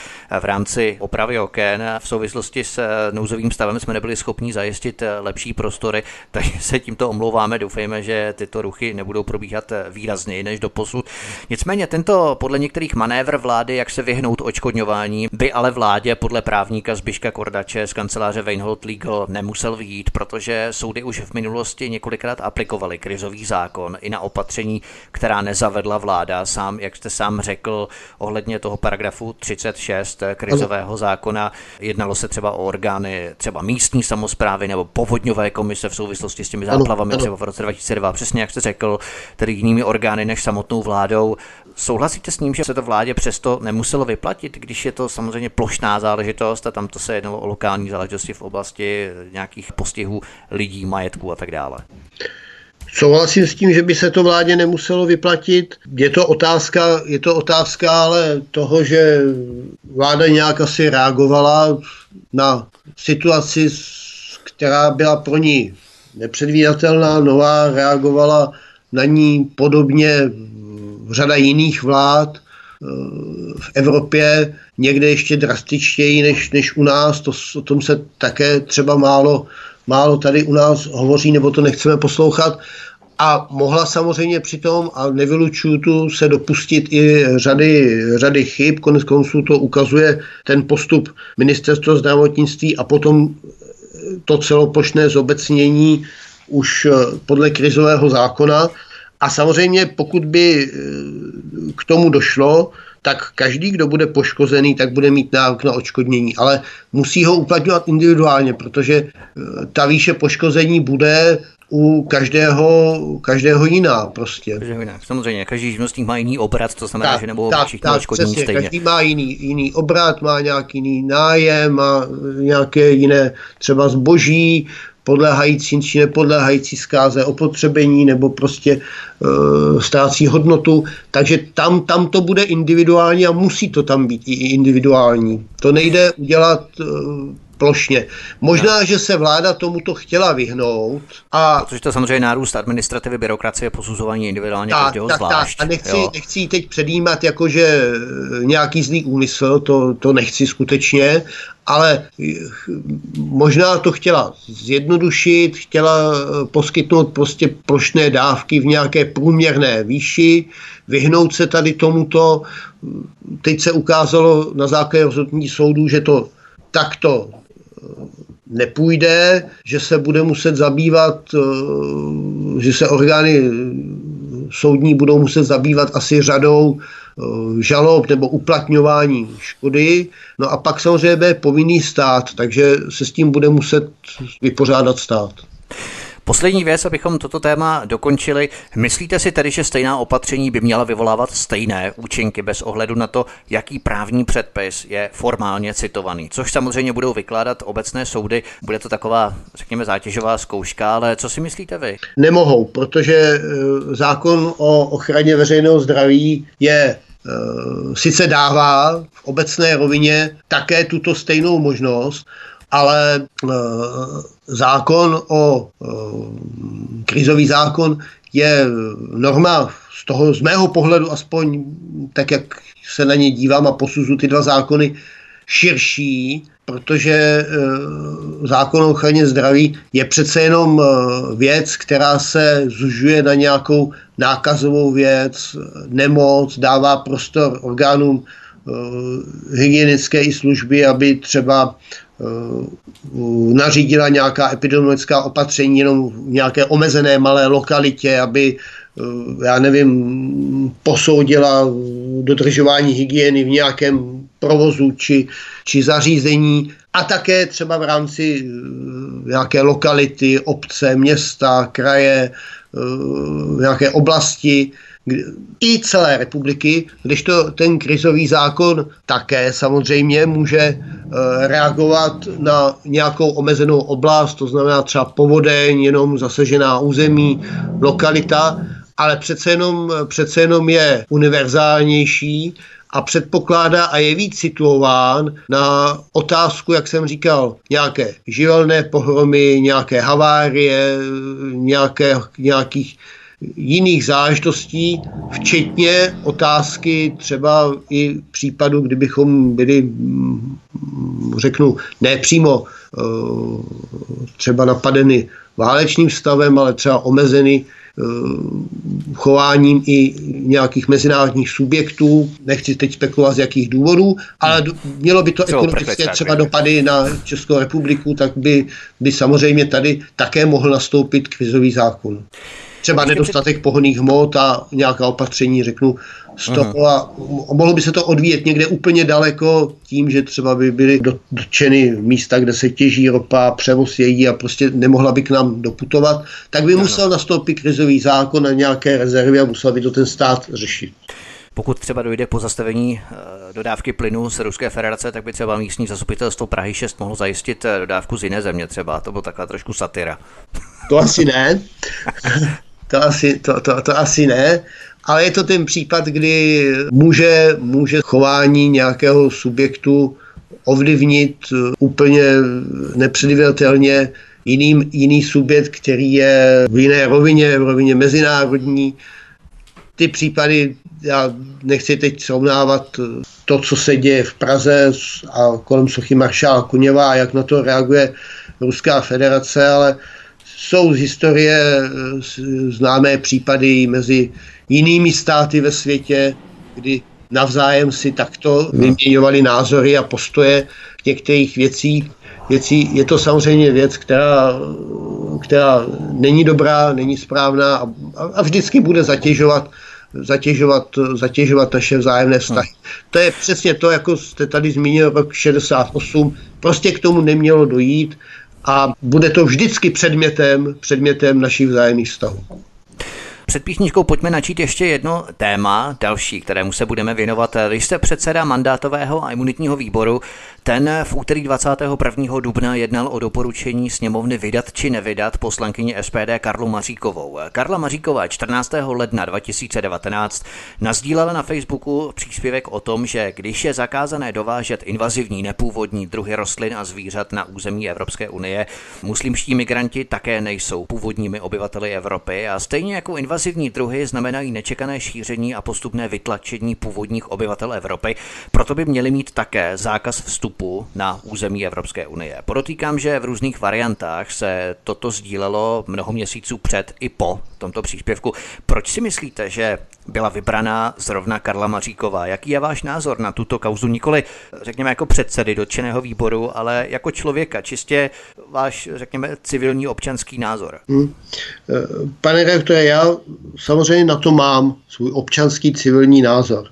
v rámci opravy oken. V souvislosti s nouzovým stavem jsme nebyli schopni zajistit lepší prostory, [laughs] takže se tímto omlouváme. Doufejme, že tyto ruchy nebudou probíhat výrazněji než do posud. Nicméně tento podle některých manévr vlády, jak se vyhnout očkodňování, by ale vládě podle právníka Zbiška Kordače z kanceláře Weinhold Legal nemusel vyjít, protože soudy už v minulosti několikrát aplikovaly krizový zákon i na opatření, která nezavedla vláda. Sám, jak jste sám řekl, ohledně toho paragrafu 36 krizového zákona, jednalo se třeba o orgány třeba místní samozprávy nebo povodňové komise v souvislosti s těmi záplavami třeba v roce 2002, přesně jak jste řekl, tedy jinými orgány než samotnou vládou. Souhlasíte s ním, že se to vládě přesto nemuselo vyplatit, když je to samozřejmě plošná záležitost a tam to se jednalo o lokální záležitosti v oblasti nějakých postihů lidí, majetku a tak dále? Souhlasím s tím, že by se to vládě nemuselo vyplatit. Je to otázka, je to otázka ale toho, že vláda nějak asi reagovala na situaci, která byla pro ní nepředvídatelná, nová, reagovala na ní podobně řada jiných vlád eh, v Evropě, někde ještě drastičtěji než, než u nás. To, o tom se také třeba málo, málo tady u nás hovoří, nebo to nechceme poslouchat. A mohla samozřejmě přitom, a nevylučuju tu, se dopustit i řady, řady chyb. Konec konců to ukazuje ten postup ministerstva zdravotnictví a potom to celoplošné zobecnění už podle krizového zákona. A samozřejmě, pokud by eh, k tomu došlo, tak každý, kdo bude poškozený, tak bude mít nárok na odškodnění. Ale musí ho uplatňovat individuálně, protože eh, ta výše poškození bude u každého, každého jiná prostě. Každého. Samozřejmě, každý živnostník má jiný obrat, to znamená, tak, že nebo tak, všichni tak, přesně, stejně. Každý má jiný, jiný obrat, má nějaký jiný nájem, má nějaké jiné třeba zboží, podléhající či nepodléhající zkáze opotřebení nebo prostě e, ztrácí hodnotu. Takže tam, tam to bude individuální a musí to tam být i individuální. To nejde udělat e, plošně. Možná, no. že se vláda tomuto chtěla vyhnout. A... Protože to samozřejmě nárůst administrativy, byrokracie, posuzování individuálně tak, každého tak, zvlášť. Tak. A nechci, nechci teď předjímat jakože nějaký zlý úmysl, to, to nechci skutečně, ale možná to chtěla zjednodušit, chtěla poskytnout prostě plošné dávky v nějaké průměrné výši, vyhnout se tady tomuto. Teď se ukázalo na základě rozhodnutí soudů, že to takto nepůjde, že se bude muset zabývat, eh, že se orgány soudní budou muset zabývat asi řadou eh, žalob nebo uplatňování škody. No a pak samozřejmě bude povinný stát, takže se s tím bude muset vypořádat stát. Poslední věc, abychom toto téma dokončili. Myslíte si tedy, že stejná opatření by měla vyvolávat stejné účinky bez ohledu na to, jaký právní předpis je formálně citovaný? Což samozřejmě budou vykládat obecné soudy. Bude to taková, řekněme, zátěžová zkouška, ale co si myslíte vy? Nemohou, protože e, zákon o ochraně veřejného zdraví je e, sice dává v obecné rovině také tuto stejnou možnost, ale eh, zákon o eh, krizový zákon je norma z toho, z mého pohledu aspoň tak, jak se na ně dívám a posuzu ty dva zákony širší, protože e, zákon o ochraně zdraví je přece jenom věc, která se zužuje na nějakou nákazovou věc, nemoc, dává prostor orgánům hygienické služby, aby třeba Eh, nařídila nějaká epidemiologická opatření jenom v nějaké omezené malé lokalitě, aby eh, já nevím, posoudila dodržování hygieny v nějakém provozu či, či zařízení. A také třeba v rámci eh, nějaké lokality, obce, města, kraje, nějaké oblasti, i celé republiky, když to ten krizový zákon také samozřejmě může eh, reagovat na nějakou omezenou oblast, to znamená třeba povodeň, jenom zasežená území, lokalita, ale přece jenom, přece jenom je univerzálnější a předpokládá a je víc situován na otázku, jak jsem říkal, nějaké živelné pohromy, nějaké havárie, nějaké, nějakých jiných záležitostí, včetně otázky třeba i případu, kdybychom byli, mm, řeknu, ne přímo eh, třeba napadeny válečným stavem, ale třeba omezeny chováním i nějakých mezinárodních subjektů. Nechci teď spekulovat z jakých důvodů, ale mělo by to ekonomické třeba dopady na Českou republiku, tak by, by samozřejmě tady také mohl nastoupit kvizový zákon třeba nedostatek pohonných hmot a nějaká opatření, řeknu, z toho a mohlo by se to odvíjet někde úplně daleko tím, že třeba by byly dotčeny místa, kde se těží ropa, převoz její a prostě nemohla by k nám doputovat, tak by musel nastoupit krizový zákon a nějaké rezervy a musel by to ten stát řešit. Pokud třeba dojde po zastavení eh, dodávky plynu z Ruské federace, tak by třeba místní zastupitelstvo Prahy 6 mohlo zajistit eh, dodávku z jiné země třeba. To bylo taková trošku satyra. To asi ne. [laughs] To asi, to, to, to asi ne, ale je to ten případ, kdy může, může chování nějakého subjektu ovlivnit úplně nepředvídatelně jiný, jiný subjekt, který je v jiné rovině, v rovině mezinárodní. Ty případy, já nechci teď srovnávat to, co se děje v Praze a kolem sochy maršála Kuněva a jak na to reaguje Ruská federace, ale jsou z historie eh, známé případy mezi jinými státy ve světě, kdy navzájem si takto vyměňovali názory a postoje k některých věcí. věcí. Je to samozřejmě věc, která, která není dobrá, není správná a, a vždycky bude zatěžovat zatěžovat, zatěžovat naše vzájemné vztahy. To je přesně to, jako jste tady zmínil rok 68. Prostě k tomu nemělo dojít a bude to vždycky předmětem, předmětem našich vzájemných vztahů. Před písničkou pojďme načít ještě jedno téma, další, kterému se budeme věnovat. Vy jste předseda mandátového a imunitního výboru. Ten v úterý 21. dubna jednal o doporučení sněmovny vydat či nevydat poslankyni SPD Karlu Maříkovou. Karla Maříková 14. ledna 2019 nazdílela na Facebooku příspěvek o tom, že když je zakázané dovážet invazivní nepůvodní druhy rostlin a zvířat na území Evropské unie, muslimští migranti také nejsou původními obyvateli Evropy a stejně jako invazivní druhy znamenají nečekané šíření a postupné vytlačení původních obyvatel Evropy, proto by měli mít také zákaz vstupu vstupu na území Evropské unie. Podotýkám, že v různých variantách se toto sdílelo mnoho měsíců před i po tomto příspěvku. Proč si myslíte, že byla vybraná zrovna Karla Maříková? Jaký je váš názor na tuto kauzu? Nikoli, řekněme, jako předsedy dotčeného výboru, ale jako člověka, čistě váš, řekněme, civilní občanský názor. Hmm. Pane rektore, já samozřejmě na to mám svůj občanský civilní názor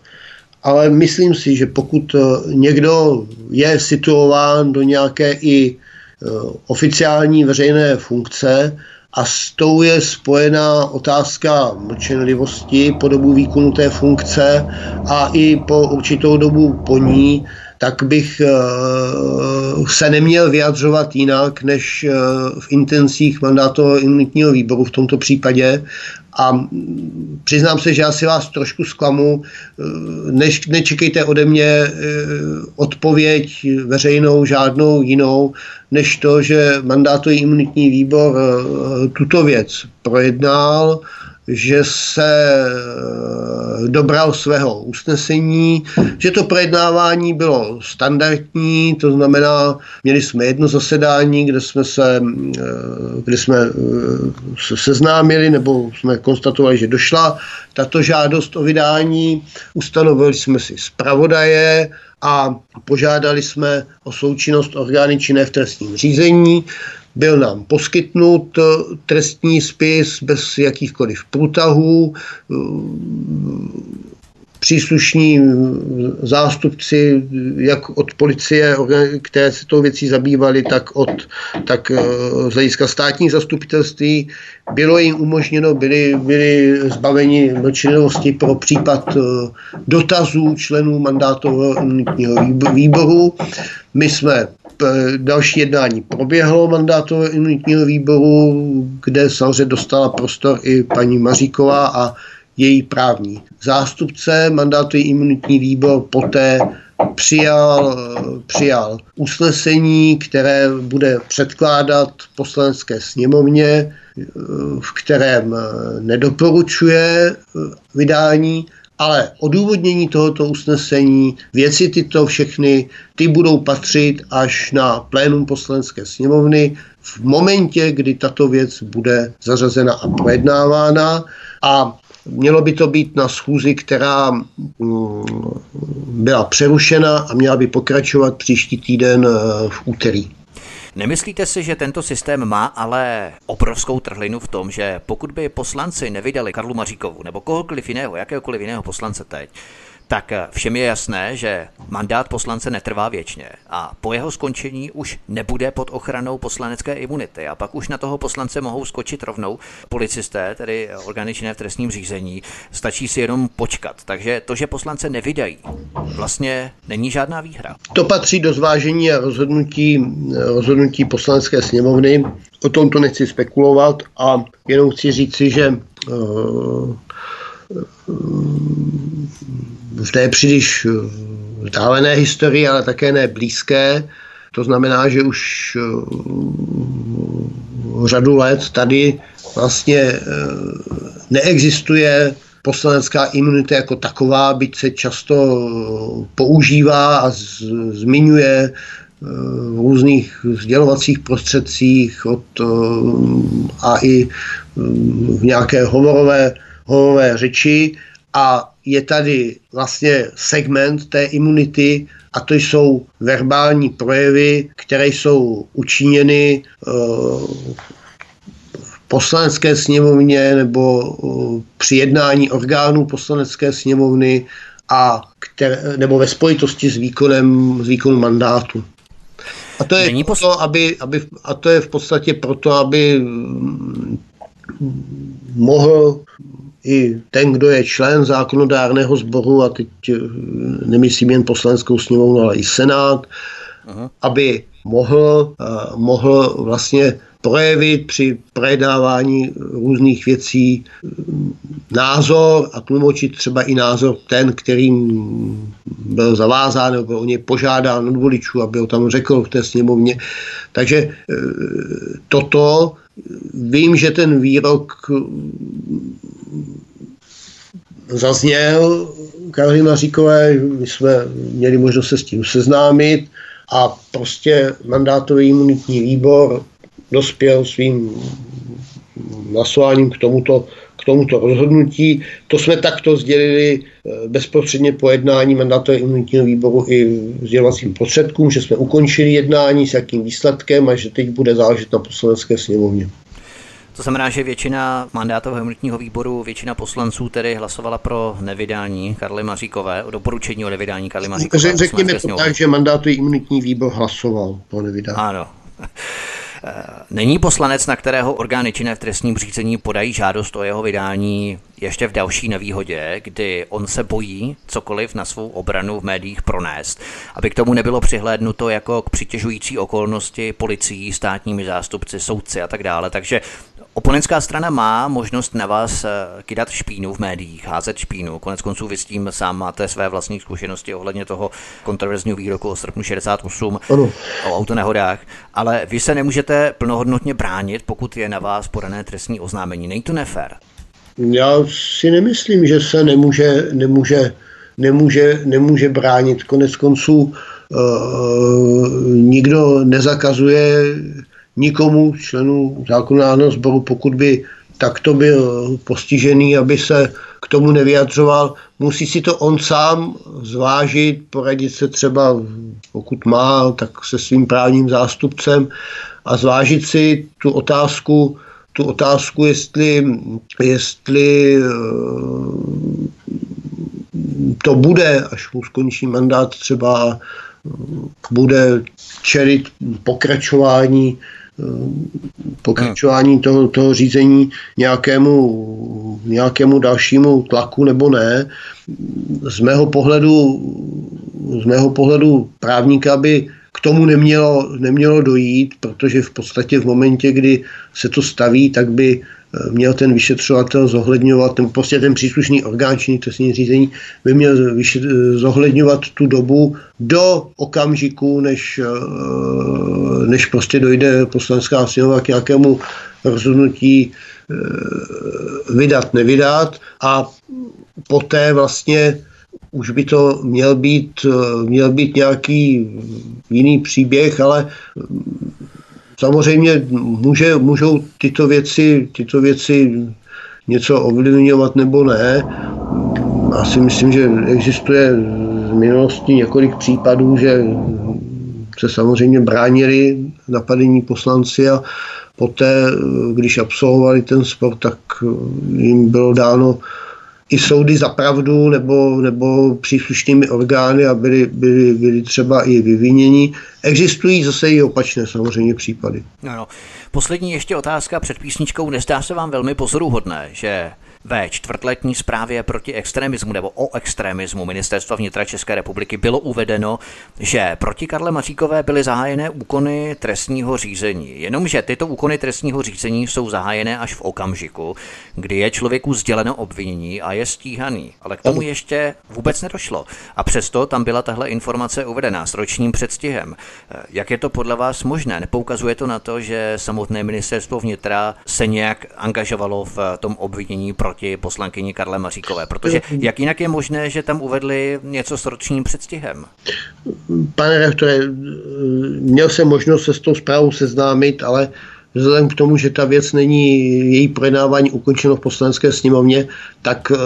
ale myslím si, že pokud eh, někdo je situován do nějaké i eh, oficiální veřejné funkce a s tou je spojená otázka mlčenlivosti po dobu výkonu té funkce a i po určitou dobu po ní, tak bych eh, se neměl vyjadřovat jinak než v intencích mandátového imunitního výboru v tomto případě a přiznám se, že já si vás trošku zklamu. Než, nečekejte ode mě eh, odpověď veřejnou, žádnou jinou, než to, že mandátový imunitní výbor eh, tuto věc projednal, že se eh, dobral svého usnesení, že to projednávání bylo standardní, to znamená, měli jsme jedno zasedání, kde jsme se, eh, kde jsme eh, se seznámili nebo jsme konstatovali, že došla tato žádost o vydání, ustanovili jsme si zpravodaje, a požádali jsme o součinnost orgány činné v trestním řízení. Byl nám poskytnut eh, trestní spis bez jakýchkoliv průtahů. Eh, příslušní eh, zástupci, jak od policie, které se tou věcí zabývali, tak od tak z hlediska státních zastupitelství, bylo jim umožněno, byli, byli zbaveni mlčenlivosti pro případ dotazů členů mandátového výboru. My jsme další jednání proběhlo mandátového imunitního výboru, kde samozřejmě dostala prostor i paní Maříková a její právní zástupce. Mandátový imunitní výbor poté přijal, přijal usnesení, které bude předkládat poslanecké sněmovně, v kterém nedoporučuje vydání ale odůvodnění tohoto usnesení, věci tyto všechny, ty budou patřit až na plénum poslanecké sněmovny v momentě, kdy tato věc bude zařazena a projednávána a Mělo by to být na schůzi, která mm, byla přerušena a měla by pokračovat příští týden eh, v úterý. Nemyslíte si, že tento systém má ale obrovskou trhlinu v tom, že pokud by poslanci nevydali Karlu Maříkovu nebo kohokoliv jiného, jakéhokoliv jiného poslance teď, tak všem je jasné, že mandát poslance netrvá věčně a po jeho skončení už nebude pod ochranou poslanecké imunity a pak už na toho poslance mohou skočit rovnou policisté, tedy orgány činné v trestním řízení. Stačí si jenom počkat. Takže to, že poslance nevydají, vlastně není žádná výhra. To patří do zvážení a rozhodnutí, rozhodnutí poslanecké sněmovny. O tom to nechci spekulovat a jenom chci říci, že uh, v té příliš vzdálené historii, ale také ne blízké. To znamená, že už řadu let tady vlastně neexistuje poslanecká imunita jako taková, byť se často používá a zmiňuje v různých sdělovacích prostředcích od, a i v nějaké hovorové holové řeči a je tady vlastně segment té imunity a to jsou verbální projevy, které jsou učiněny eh, v poslanecké sněmovně nebo eh, při jednání orgánů poslanecké sněmovny a které, nebo ve spojitosti s výkonem, s výkonem mandátu. A to je, Není proto, aby, aby, a to je v podstatě proto, aby mm, mohl i ten, kdo je člen zákonodárného sboru, a teď eh, nemyslím jen poslaneckou sněmovnu, ale i senát, Aha. aby mohl, mohl vlastně projevit při projednávání různých věcí názor a tlumočit třeba i názor ten, kterým byl zavázán nebo o něj požádán od voličů, aby ho tam řekl v té sněmovně. Takže e, toto vím, že ten výrok zazněl Karly Maříkové, my jsme měli možnost se s tím seznámit a prostě mandátový imunitní výbor dospěl svým hlasováním k tomuto, k tomuto rozhodnutí. To jsme takto sdělili eh, bezprostředně po jednání mandátového imunitního výboru i sdělovacím prostředkům, že jsme ukončili jednání s jakým výsledkem a že teď bude záležet na poslanecké sněmovně. To znamená, že většina mandátového imunitního výboru, většina poslanců tedy hlasovala pro nevydání Karly Maříkové, o doporučení o nevydání Karly Maříkové. Řekněme to tak, že mandátový imunitní výbor hlasoval pro nevydání. Ano. [laughs] Není poslanec, na kterého orgány činné v trestním řízení podají žádost o jeho vydání ještě v další nevýhodě, kdy on se bojí cokoliv na svou obranu v médiích pronést, aby k tomu nebylo přihlédnuto jako k přitěžující okolnosti policií, státními zástupci, soudci a tak dále. Takže Oponentská strana má možnost na vás eh, kydat špínu v médiích, házet špínu. Konec konců vy s tím sám máte své vlastní zkušenosti ohledně toho kontroverzního výroku o srpnu 68 ano. o autonehodách, ale vy se nemůžete plnohodnotně bránit, pokud je na vás podané trestní oznámení. Není to nefér? Já si nemyslím, že se nemůže, nemůže, nemůže, nemůže bránit. Konec konců uh, nikdo nezakazuje nikomu členů zákonodárného sboru, pokud by takto byl postižený, aby se k tomu nevyjadřoval. Musí si to on sám zvážit, poradit se třeba, pokud má, tak se svým právním zástupcem a zvážit si tu otázku, tu otázku, jestli, jestli eh, to bude, až mu skončí mandát třeba bude čelit pokračování pokračování toho, toho řízení nějakému, nějakému dalšímu tlaku nebo ne. Z mého pohledu, z mého pohledu právníka by k tomu nemělo, nemělo dojít, protože v podstatě v momentě, kdy se to staví, tak by měl ten vyšetřovatel zohledňovat, ten, prostě ten příslušný orgán činný trestní řízení by měl zohledňovat tu dobu do okamžiku, než, eh, než prostě dojde poslanecká sněmovna k nějakému rozhodnutí vydat, nevydat. A poté vlastně už by to měl být, měl být nějaký jiný příběh, ale samozřejmě může, můžou tyto věci, tyto věci něco ovlivňovat nebo ne. Já si myslím, že existuje v minulosti několik případů, že se samozřejmě bránili napadení poslanci a poté, když absolvovali ten sport, tak jim bylo dáno i soudy za pravdu nebo, nebo příslušnými orgány a byly, byly, byly třeba i vyviněni. Existují zase i opačné samozřejmě případy. No, no. Poslední ještě otázka před písničkou. Nezdá se vám velmi pozoruhodné, že ve čtvrtletní zprávě proti extremismu nebo o extremismu Ministerstva vnitra České republiky bylo uvedeno, že proti Karle Maříkové byly zahájené úkony trestního řízení. Jenomže tyto úkony trestního řízení jsou zahájené až v okamžiku, kdy je člověku sděleno obvinění a je stíhaný. Ale k tomu ještě vůbec nedošlo. A přesto tam byla tahle informace uvedená s ročním předstihem. Jak je to podle vás možné? Nepoukazuje to na to, že samotné ministerstvo vnitra se nějak angažovalo v tom obvinění proti proti poslankyni Karle Maříkové, protože jak jinak je možné, že tam uvedli něco s ročním předstihem? Pane rektore, měl jsem možnost se s tou zprávou seznámit, ale vzhledem k tomu, že ta věc není její projednávání ukončeno v poslanecké sněmovně, tak eh,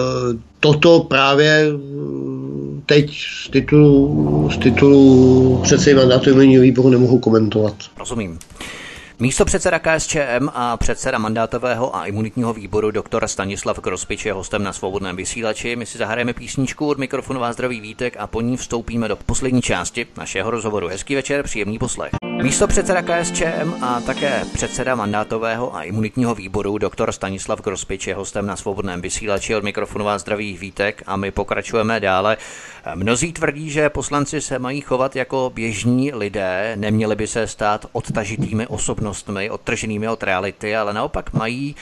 toto právě eh, teď z titulu, z titulu předsedy mandátového výboru nemohu komentovat. Rozumím. Místo předseda KSČM a předseda mandátového a imunitního výboru doktor Stanislav Krospič je hostem na svobodném vysílači. My si zahrajeme písničku od mikrofonu vás zdraví Vítek a po ní vstoupíme do poslední části našeho rozhovoru. Hezký večer, příjemný poslech. Místo předseda KSČM a také předseda mandátového a imunitního výboru doktor Stanislav Krospič je hostem na svobodném vysílači od mikrofonu vás zdraví Vítek a my pokračujeme dále. Mnozí tvrdí, že poslanci se mají chovat jako běžní lidé, neměli by se stát odtažitými osobnostmi, odtrženými od reality, ale naopak mají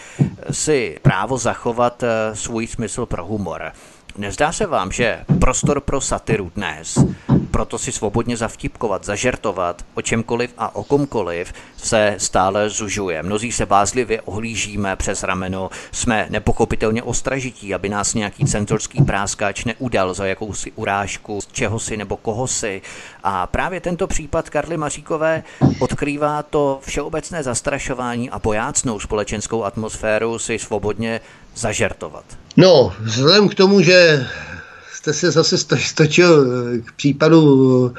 si právo zachovat eh, svůj smysl pro humor. Nezdá se vám, že prostor pro satiru dnes, proto si svobodně zavtipkovat, zažertovat o čemkoliv a o komkoliv se stále zužuje. Mnozí se bázlivě ohlížíme přes rameno, jsme nepochopitelně ostražití, aby nás nějaký cenzorský práskáč neudal za jakousi urážku, z čeho si nebo koho si. A právě tento případ Karly Maříkové odkrývá to všeobecné zastrašování a bojácnou společenskou atmosféru si svobodně zažertovat. No, vzhledem k tomu, že jste se zase stočil k případu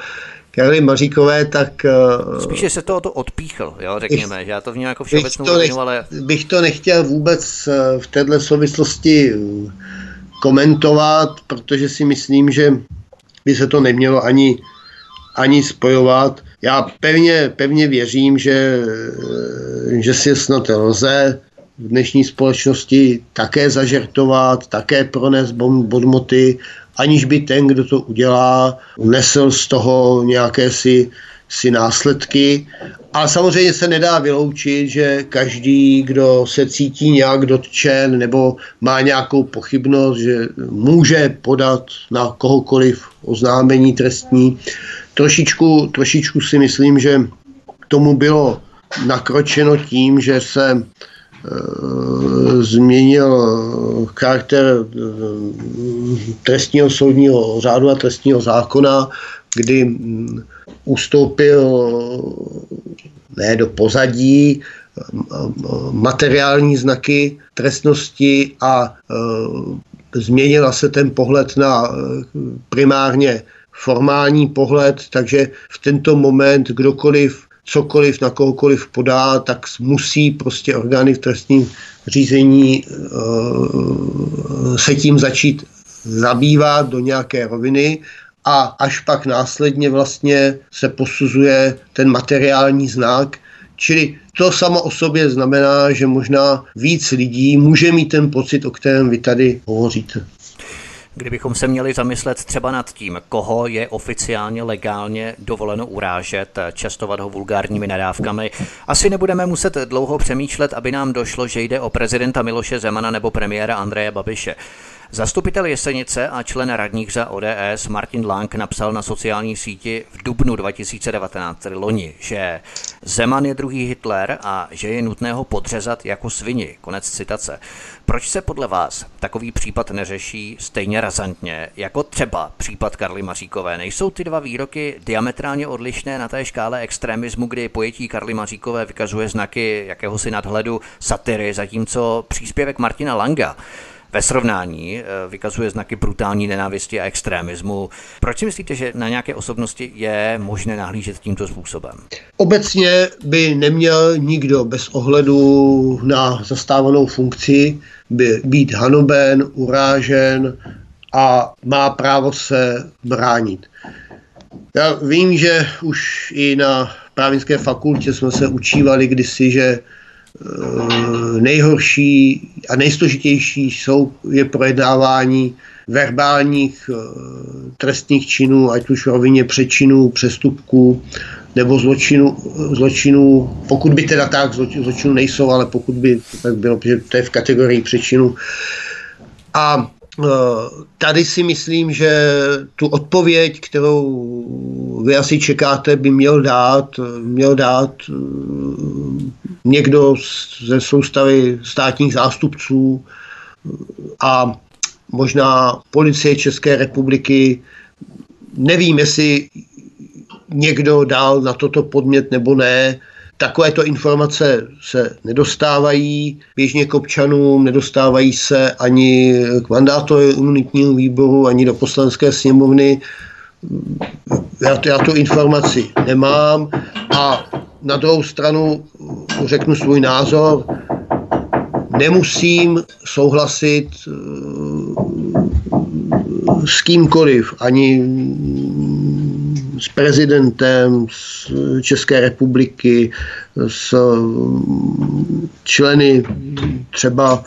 Karly Maříkové, tak... Eh, Spíše se to odpíchl, jo, řekněme, bych, že já to vnímám jako všeobecnou bych to, nech, ale... bych to nechtěl vůbec eh, v této souvislosti eh, komentovat, protože si myslím, že by se to nemělo ani, ani spojovat. Já pevně, pevně věřím, že, že si snad lze v dnešní společnosti také zažertovat, také pronést bodmoty, aniž by ten, kdo to udělá, nesl z toho nějaké si, si následky. Ale samozřejmě se nedá vyloučit, že každý, kdo se cítí nějak dotčen nebo má nějakou pochybnost, že může podat na kohokoliv oznámení trestní. Trošičku, trošičku si myslím, že tomu bylo nakročeno tím, že se změnil charakter eh, trestního soudního řádu a trestního zákona, kdy mm, ustoupil ne do pozadí materiální znaky trestnosti a eh, změnila se ten pohled na primárně formální pohled, takže v tento moment kdokoliv cokoliv na kohokoliv podá, tak musí prostě orgány v trestním řízení uh, se tím začít zabývat do nějaké roviny a až pak následně vlastně se posuzuje ten materiální znak, Čili to samo o sobě znamená, že možná víc lidí může mít ten pocit, o kterém vy tady hovoříte. Kdybychom se měli zamyslet třeba nad tím, koho je oficiálně legálně dovoleno urážet, častovat ho vulgárními nadávkami, asi nebudeme muset dlouho přemýšlet, aby nám došlo, že jde o prezidenta Miloše Zemana nebo premiéra Andreje Babiše. Zastupitel Jesenice a člen radních za ODS Martin Lang napsal na sociální síti v dubnu 2019, tedy loni, že Zeman je druhý Hitler a že je nutné ho podřezat jako svini. Konec citace. Proč se podle vás takový případ neřeší stejně razantně, jako třeba případ Karly Maříkové? Nejsou ty dva výroky diametrálně odlišné na té škále extremismu, kdy pojetí Karly Maříkové vykazuje znaky jakéhosi nadhledu satiry, zatímco příspěvek Martina Langa ve srovnání eh, vykazuje znaky brutální nenávisti a extremismu. Proč si myslíte, že na nějaké osobnosti je možné nahlížet tímto způsobem? Obecně by neměl nikdo bez ohledu na zastávanou funkci by být hanoben, urážen a má právo se bránit. Já vím, že už i na právnické fakultě jsme se učívali kdysi, že nejhorší a nejsložitější jsou, je projednávání verbálních eh, trestných činů, ať už v rovině přečinů, přestupků nebo zločinu, zločinu, pokud by teda tak, zločinu nejsou, ale pokud by tak bylo, že to je v kategorii přečinu. A Eh, tady si myslím, že tu odpověď, kterou vy asi čekáte, by měl dát, měl dát eh, někdo ze soustavy státních zástupců a možná policie České republiky. Nevím, jestli někdo dal na toto podmět nebo ne. Takovéto informace se nedostávají běžně k občanům, nedostávají se ani k mandátovému imunitnímu výboru, ani do poslanské sněmovny. Já, já tu informaci nemám a na druhou stranu řeknu svůj názor. Nemusím souhlasit eh, s kýmkoliv, ani s prezidentem z České republiky, s členy třeba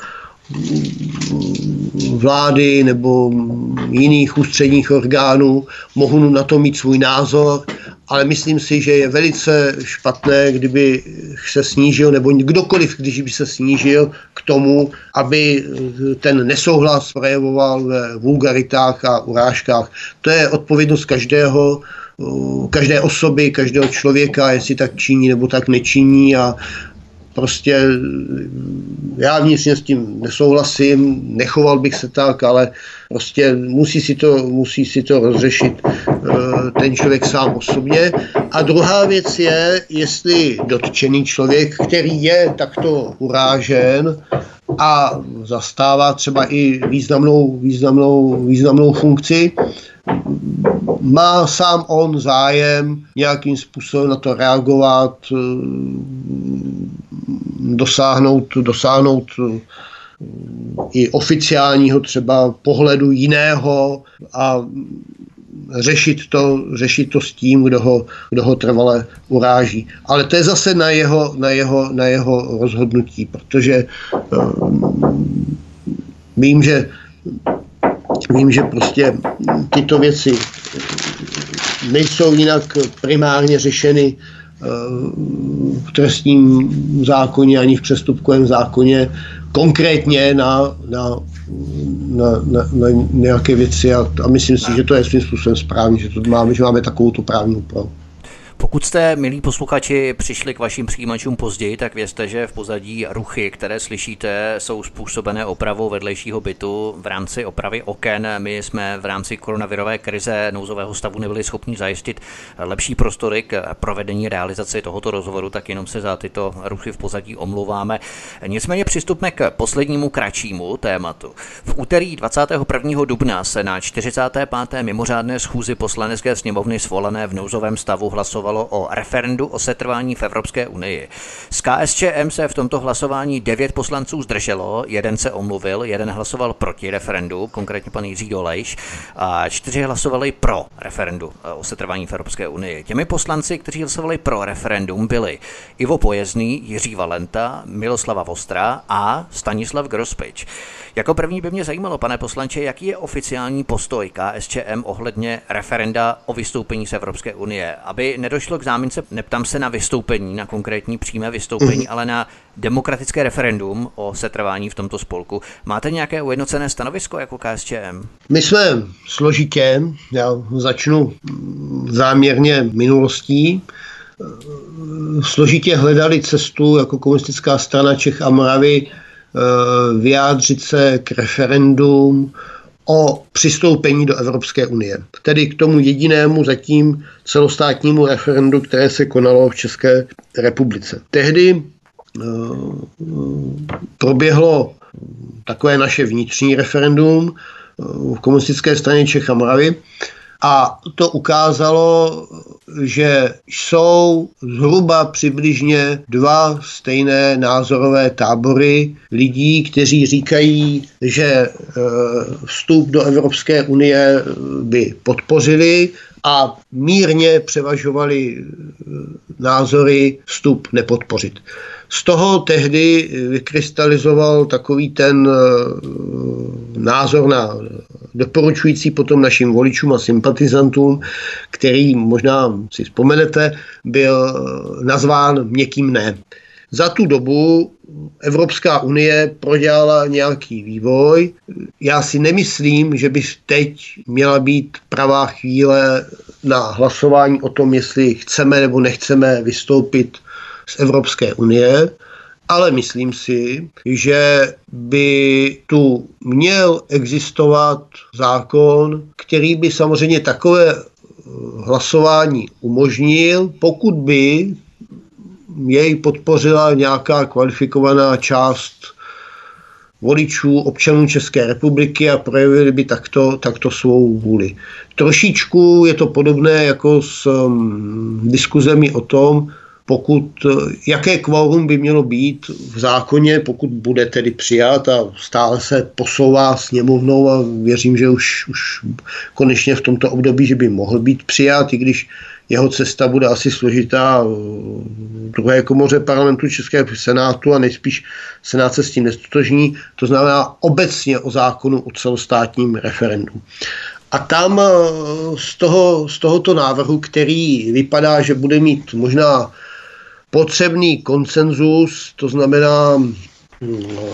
vlády nebo jiných ústředních orgánů, mohu na to mít svůj názor, ale myslím si, že je velice špatné, kdyby se snížil, nebo kdokoliv, když by se snížil k tomu, aby ten nesouhlas projevoval ve vulgaritách a urážkách. To je odpovědnost každého, každé osoby, každého člověka, jestli tak činí nebo tak nečiní a prostě já vnitřně s tím nesouhlasím, nechoval bych se tak, ale prostě musí si to, musí si to rozřešit eh, ten člověk sám osobně. A druhá věc je, jestli dotčený člověk, který je takto urážen a zastává třeba i významnou, významnou, významnou funkci, má sám on zájem nějakým způsobem na to reagovat, eh, dosáhnout, dosáhnout eh, i oficiálního třeba pohledu jiného a řešit to, řešit to s tím, kdo ho, kdo ho trvale uráží. Ale to je zase na jeho, na jeho, na jeho rozhodnutí, protože um, vím, že Vím, že prostě tyto věci nejsou jinak primárně řešeny eh, trestním zákoně ani v přestupkovém zákoně konkrétně na, na, na, na, na nějaké věci a, a myslím si, že to je svým způsobem správně, že, to máme, že máme takovou tu právní úpravu. Pokud jste, milí posluchači, přišli k vašim přijímačům později, tak vězte, že v pozadí ruchy, které slyšíte, jsou způsobené opravou vedlejšího bytu v rámci opravy oken. My jsme v rámci koronavirové krize nouzového stavu nebyli schopni zajistit lepší prostory k provedení realizace tohoto rozhovoru, tak jenom se za tyto ruchy v pozadí omluváme. Nicméně přistupme k poslednímu kratšímu tématu. V úterý 21. dubna se na 45. mimořádné schůzi poslanecké sněmovny svolané v nouzovém stavu hlasovalo hlasovalo o referendu o setrvání v Evropské unii. Z KSČM se v tomto hlasování devět poslanců zdrželo, jeden se omluvil, jeden hlasoval proti referendu, konkrétně pan Jiří Dolejš, a čtyři hlasovali pro referendu eh, o setrvání v Evropské unii. Těmi poslanci, kteří hlasovali pro referendum, byli Ivo Pojezný, Jiří Valenta, Miloslava Vostra a Stanislav Grospič. Jako první by mě zajímalo, pane poslanče, jaký je oficiální postoj KSČM ohledně referenda o vystoupení z Evropské unie, aby nedošlo k zámince, neptám se na vystoupení, na konkrétní přímé vystoupení, mm. ale na demokratické referendum o setrvání v tomto spolku. Máte nějaké ujednocené stanovisko jako KSČM? My jsme složitě, já začnu záměrně minulostí, složitě hledali cestu jako komunistická strana Čech a Moravy eh, vyjádřit se k referendum o přistoupení do Evropské unie. Tedy k tomu jedinému zatím celostátnímu referendu, které se konalo v České republice. Tehdy eh, proběhlo takové naše vnitřní referendum eh, v komunistické straně Čech a Moravy, a to ukázalo, že jsou zhruba přibližně dva stejné názorové tábory lidí, kteří říkají, že e, vstup do Evropské unie by podpořili a mírně převažovali e, názory vstup nepodpořit. Z toho tehdy vykrystalizoval takový ten e, názor na doporučující potom našim voličům a sympatizantům, který možná si vzpomenete, byl nazván měkkým ne. Za tu dobu Evropská unie prodělala nějaký vývoj. Já si nemyslím, že by teď měla být pravá chvíle na hlasování o tom, jestli chceme nebo nechceme vystoupit z Evropské unie ale myslím si, že by tu měl existovat zákon, který by samozřejmě takové hlasování umožnil, pokud by jej podpořila nějaká kvalifikovaná část voličů, občanů České republiky a projevili by takto, takto svou vůli. Trošičku je to podobné jako s um, diskuzemi o tom, pokud, jaké kvórum by mělo být v zákoně, pokud bude tedy přijat a stále se posouvá sněmovnou a věřím, že už, už konečně v tomto období, že by mohl být přijat, i když jeho cesta bude asi složitá v druhé komoře parlamentu České senátu a nejspíš senát se s tím nestotožní, to znamená obecně o zákonu o celostátním referendu. A tam z, toho, z tohoto návrhu, který vypadá, že bude mít možná potřebný konsenzus, to znamená no,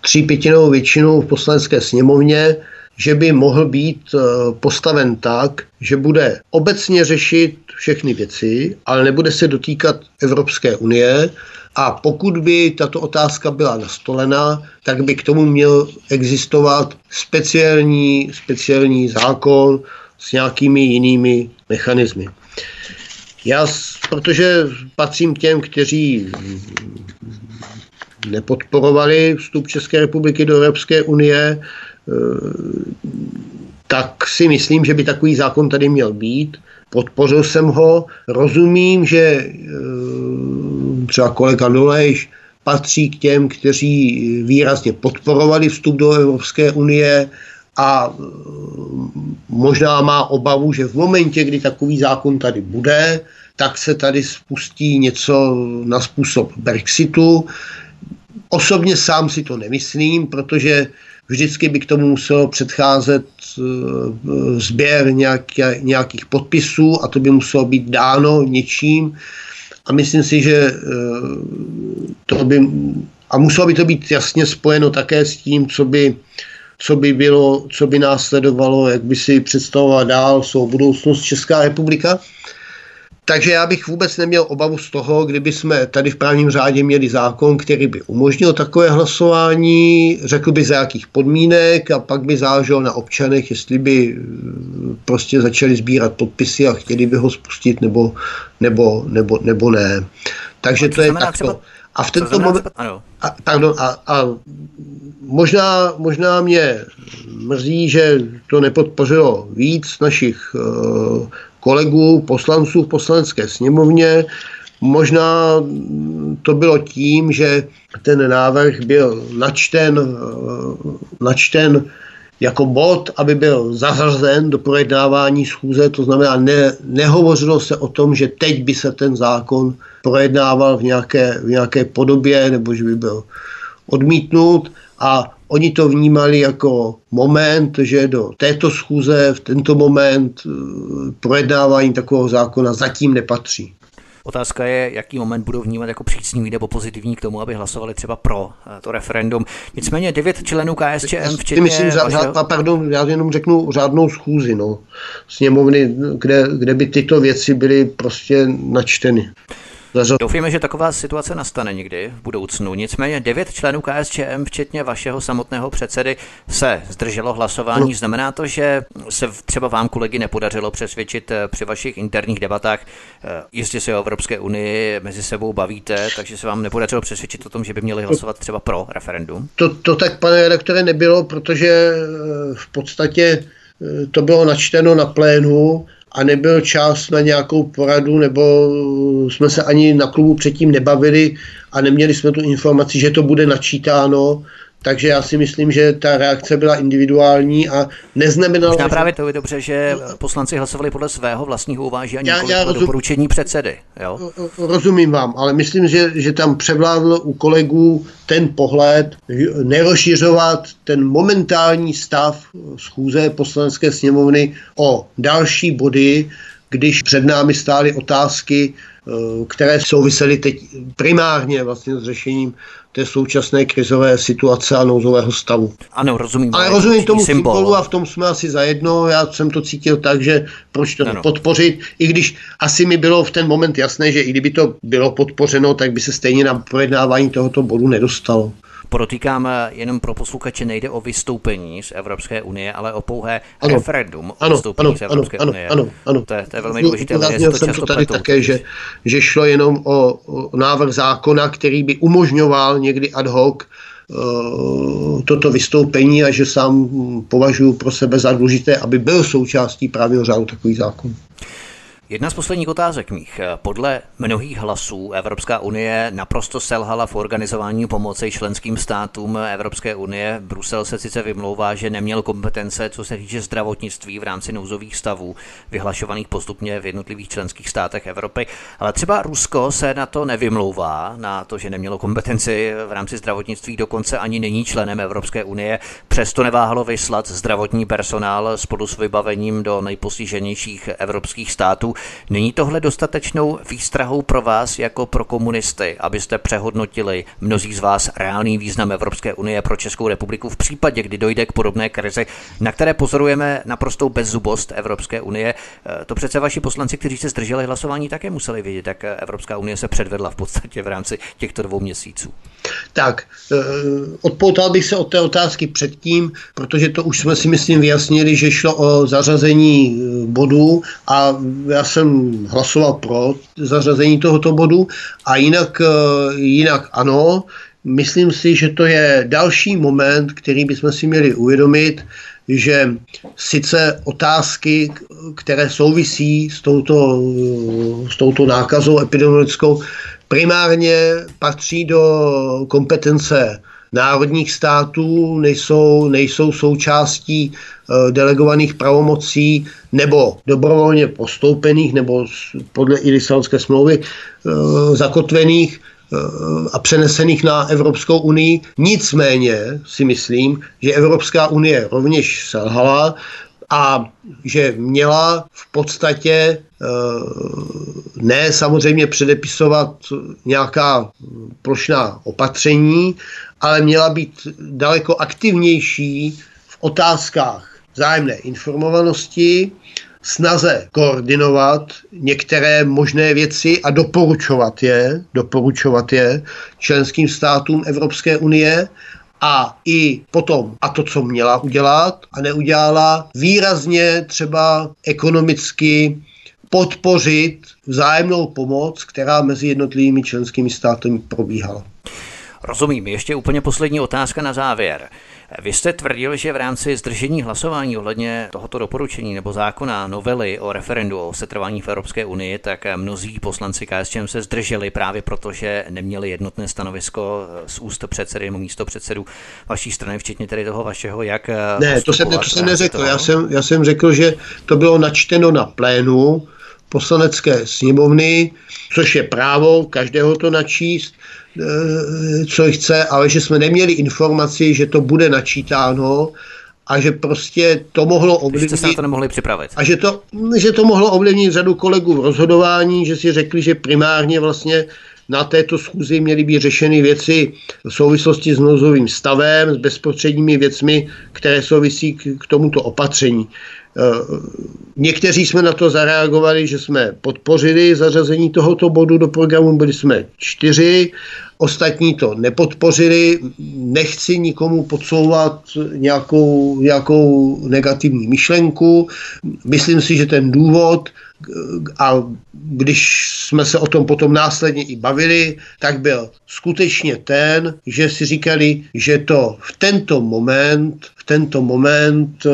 tří pětinovou většinou v poslanecké sněmovně, že by mohl být eh, postaven tak, že bude obecně řešit všechny věci, ale nebude se dotýkat Evropské unie. A pokud by tato otázka byla nastolena, tak by k tomu měl existovat speciální, speciální zákon s nějakými jinými mechanismy. Já, protože patřím k těm, kteří nepodporovali vstup České republiky do Evropské unie, eh, tak si myslím, že by takový zákon tady měl být. Podpořil jsem ho. Rozumím, že eh, třeba kolega Dolejš patří k těm, kteří výrazně podporovali vstup do Evropské unie a e, možná má obavu, že v momentě, kdy takový zákon tady bude, tak se tady spustí něco na způsob Brexitu. Osobně sám si to nemyslím, protože vždycky by k tomu muselo předcházet e, sběr nějakých podpisů a to by muselo být dáno něčím. A myslím si, že e, to by, a muselo by to být jasně spojeno také s tím, co by co by bylo, co by následovalo, jak by si představovala dál svou budoucnost Česká republika. Takže já bych vůbec neměl obavu z toho, kdyby jsme tady v právním řádě měli zákon, který by umožnil takové hlasování, řekl by za jakých podmínek a pak by záleželo na občanech, jestli by eh, prostě začali sbírat podpisy a chtěli by ho spustit nebo, nebo, nebo, nebo ne. Takže to je takto. Třeba a v tento moment... A, pardon, a, a možná, možná mě mrzí, že to nepodpořilo víc našich uh, kolegů, poslanců v poslanecké sněmovně. Možná to bylo tím, že ten návrh byl načten, uh, načten jako bod, aby byl zařazen do projednávání schůze, to znamená, ne, nehovořilo se o tom, že teď by se ten zákon projednával v nějaké, v nějaké podobě, nebo že by byl odmítnut a Oni to vnímali jako moment, že do této schůze v tento moment eh, projednávání takového zákona zatím nepatří. Otázka je, jaký moment budou vnímat jako přísný nebo pozitivní k tomu, aby hlasovali třeba pro eh, to referendum. Nicméně devět členů KSČM, včetně... Myslím, za, vašeho... za, pardon, já jenom řeknu řádnou schůzi, no, sněmovny, kde, kde by tyto věci byly prostě načteny. Doufíme, že taková situace nastane někdy v budoucnu. Nicméně devět členů KSČM, včetně vašeho samotného předsedy, se zdrželo hlasování. No. Znamená to, že se třeba vám kolegy nepodařilo přesvědčit eh, při vašich interních debatách, eh, jistě se o Evropské unii mezi sebou bavíte, takže se vám nepodařilo přesvědčit o tom, že by měli hlasovat třeba pro referendum? To, to tak, pane redaktore, nebylo, protože eh, v podstatě to bylo načteno na plénu a nebyl čas na nějakou poradu, nebo jsme se ani na klubu předtím nebavili a neměli jsme tu informaci, že to bude načítáno, takže já si myslím, že ta reakce byla individuální a neznamenala... Možná právě to je dobře, že poslanci hlasovali podle svého vlastního uvážení já, já rozum... doporučení předsedy. Jo? Rozumím vám, ale myslím, že, že tam převládl u kolegů ten pohled nerozšiřovat ten momentální stav schůze poslanecké sněmovny o další body, když před námi stály otázky, které souvisely teď primárně vlastně s řešením té současné krizové situace a nouzového stavu. Ano, rozumím. Ale rozumím tomu symbol. symbolu a v tom jsme asi zajedno. Já jsem to cítil tak, že proč to ano. podpořit, i když asi mi bylo v ten moment jasné, že i kdyby to bylo podpořeno, tak by se stejně na projednávání tohoto bodu nedostalo. Podotýkám jenom pro posluchače, nejde o vystoupení z Evropské unie, ale o pouhé ano, referendum ano, o vystoupení ano, z Evropské ano, unie. Ano, ano. To, je, to je velmi důležité. Zazněl jsem to tady také, že, že šlo jenom o, o návrh zákona, který by umožňoval někdy ad hoc uh, toto vystoupení a že sám považuji pro sebe za důležité, aby byl součástí právního řádu takový zákon. Jedna z posledních otázek mých. Podle mnohých hlasů Evropská unie naprosto selhala v organizování pomoci členským státům Evropské unie. Brusel se sice vymlouvá, že neměl kompetence, co se týče zdravotnictví v rámci nouzových stavů, vyhlašovaných postupně v jednotlivých členských státech Evropy, ale třeba Rusko se na to nevymlouvá, na to, že nemělo kompetenci v rámci zdravotnictví, dokonce ani není členem Evropské unie, přesto neváhalo vyslat zdravotní personál spolu s vybavením do nejpostiženějších evropských států. Není tohle dostatečnou výstrahou pro vás jako pro komunisty, abyste přehodnotili mnozí z vás reálný význam Evropské unie pro Českou republiku v případě, kdy dojde k podobné krizi, na které pozorujeme naprostou bezzubost Evropské unie. Eh, to přece vaši poslanci, kteří se zdrželi hlasování, také museli vědět, jak Evropská unie se předvedla v podstatě v rámci těchto dvou měsíců. Tak, eh, odpoutal bych se od té otázky předtím, protože to už jsme si myslím vyjasnili, že šlo o zařazení eh, bodů a já jsem hlasoval pro zařazení tohoto bodu a jinak, eh, jinak ano, myslím si, že to je další moment, který bychom si měli uvědomit, že sice otázky, které souvisí s touto, s touto nákazou epidemiologickou, primárně patří do kompetence národních států, nejsou, nejsou součástí e, delegovaných pravomocí nebo dobrovolně postoupených nebo podle i Lisabonské smlouvy e, zakotvených e, a přenesených na Evropskou unii. Nicméně si myslím, že Evropská unie rovněž selhala a že měla v podstatě eh, ne samozřejmě předepisovat nějaká plošná opatření, ale měla být daleko aktivnější v otázkách vzájemné informovanosti, snaze koordinovat některé možné věci a doporučovat je, doporučovat je členským státům Evropské unie a i potom, a to, co měla udělat a neudělala, výrazně třeba ekonomicky podpořit vzájemnou pomoc, která mezi jednotlivými členskými státy probíhala. Rozumím. Ještě úplně poslední otázka na závěr. Vy jste tvrdil, že v rámci zdržení hlasování ohledně tohoto doporučení nebo zákona novely o referendu o setrvání v Evropské unii, tak mnozí poslanci KSČM se zdrželi právě proto, že neměli jednotné stanovisko z úst předsedy nebo místo předsedu vaší strany, včetně tedy toho vašeho, jak. Ne, to jsem, to jsem neřekl. Já jsem, já jsem řekl, že to bylo načteno na plénu poslanecké sněmovny, což je právo každého to načíst, co chce, ale že jsme neměli informaci, že to bude načítáno a že prostě to mohlo ovlivnit. Že jste se to nemohli připravit. A že to, že to mohlo ovlivnit řadu kolegů v rozhodování, že si řekli, že primárně vlastně na této schůzi měly být řešeny věci v souvislosti s nouzovým stavem, s bezprostředními věcmi, které souvisí k, k tomuto opatření. Eh, někteří jsme na to zareagovali, že jsme podpořili zařazení tohoto bodu do programu, byli jsme čtyři, ostatní to nepodpořili. Nechci nikomu podsouvat nějakou, nějakou negativní myšlenku. Myslím si, že ten důvod, a když jsme se o tom potom následně i bavili, tak byl skutečně ten, že si říkali, že to v tento moment, v tento moment eh,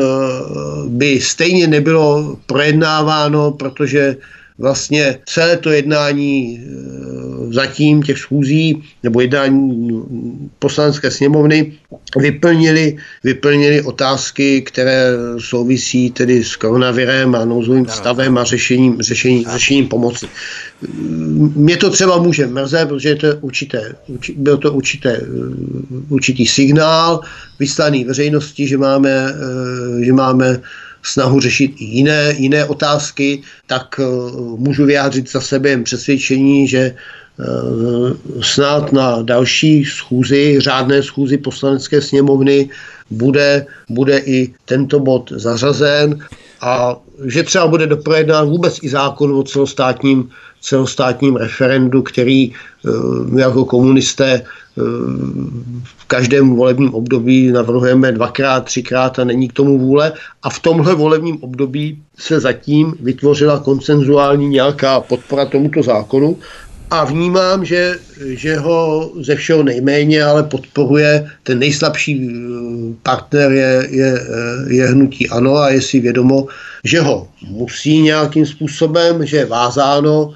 by stejně nebylo projednáváno, protože vlastně celé to jednání e, zatím těch schůzí nebo jednání poslanecké sněmovny vyplnili, vyplnili otázky, které souvisí tedy s koronavirem a nouzovým stavem a řešením, řešením, řešením pomoci. Mě to třeba může mrzet, protože to určité, byl to určité, určitý signál vyslaný veřejnosti, že máme, e, že máme snahu řešit i jiné, jiné otázky, tak uh, můžu vyjádřit za sebe přesvědčení, že uh, snad na další schůzi, řádné schůzi poslanecké sněmovny bude, bude i tento bod zařazen a že třeba bude doprojednán vůbec i zákon o celostátním, celostátním referendu, který my jako komunisté v každém volebním období navrhujeme dvakrát, třikrát a není k tomu vůle. A v tomhle volebním období se zatím vytvořila koncenzuální nějaká podpora tomuto zákonu a vnímám, že, že ho ze všeho nejméně, ale podporuje ten nejslabší eh, partner je, je, eh, je hnutí ANO a je si vědomo, že ho musí nějakým způsobem, že je vázáno.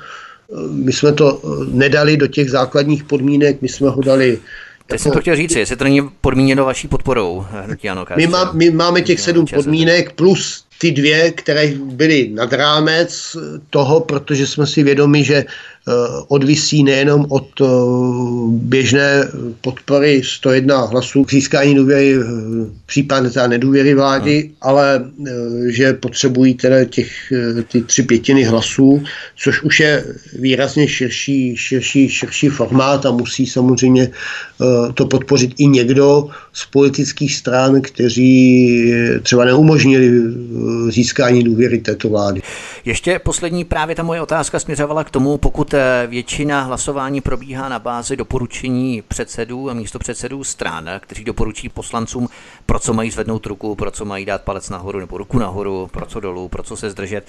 My jsme to eh, nedali do těch základních podmínek, my jsme ho dali Teď jsem to chtěl říct, jestli to není podmíněno vaší podporou hnutí ano, my, má, my máme těch sedm podmínek plus ty dvě, které byly nad rámec toho, protože jsme si vědomi, že Eh, odvisí nejenom od eh, běžné podpory 101 hlasů k získání důvěry, eh, případně za nedůvěry vlády, hmm. ale že potřebují teda těch ty tři pětiny hlasů, což už je výrazně širší, širší, širší formát a musí samozřejmě to podpořit i někdo z politických stran, kteří třeba neumožnili získání důvěry této vlády. Ještě poslední právě ta moje otázka směřovala k tomu, pokud eh, většina hlasování probíhá na bázi doporučení předsedů a místo předsedů stran, kteří doporučí poslancům, pro co mají zvednout ruku, pro co mají dát palec nahoru nebo ruku nahoru, pro co dolů, pro co se zdržet.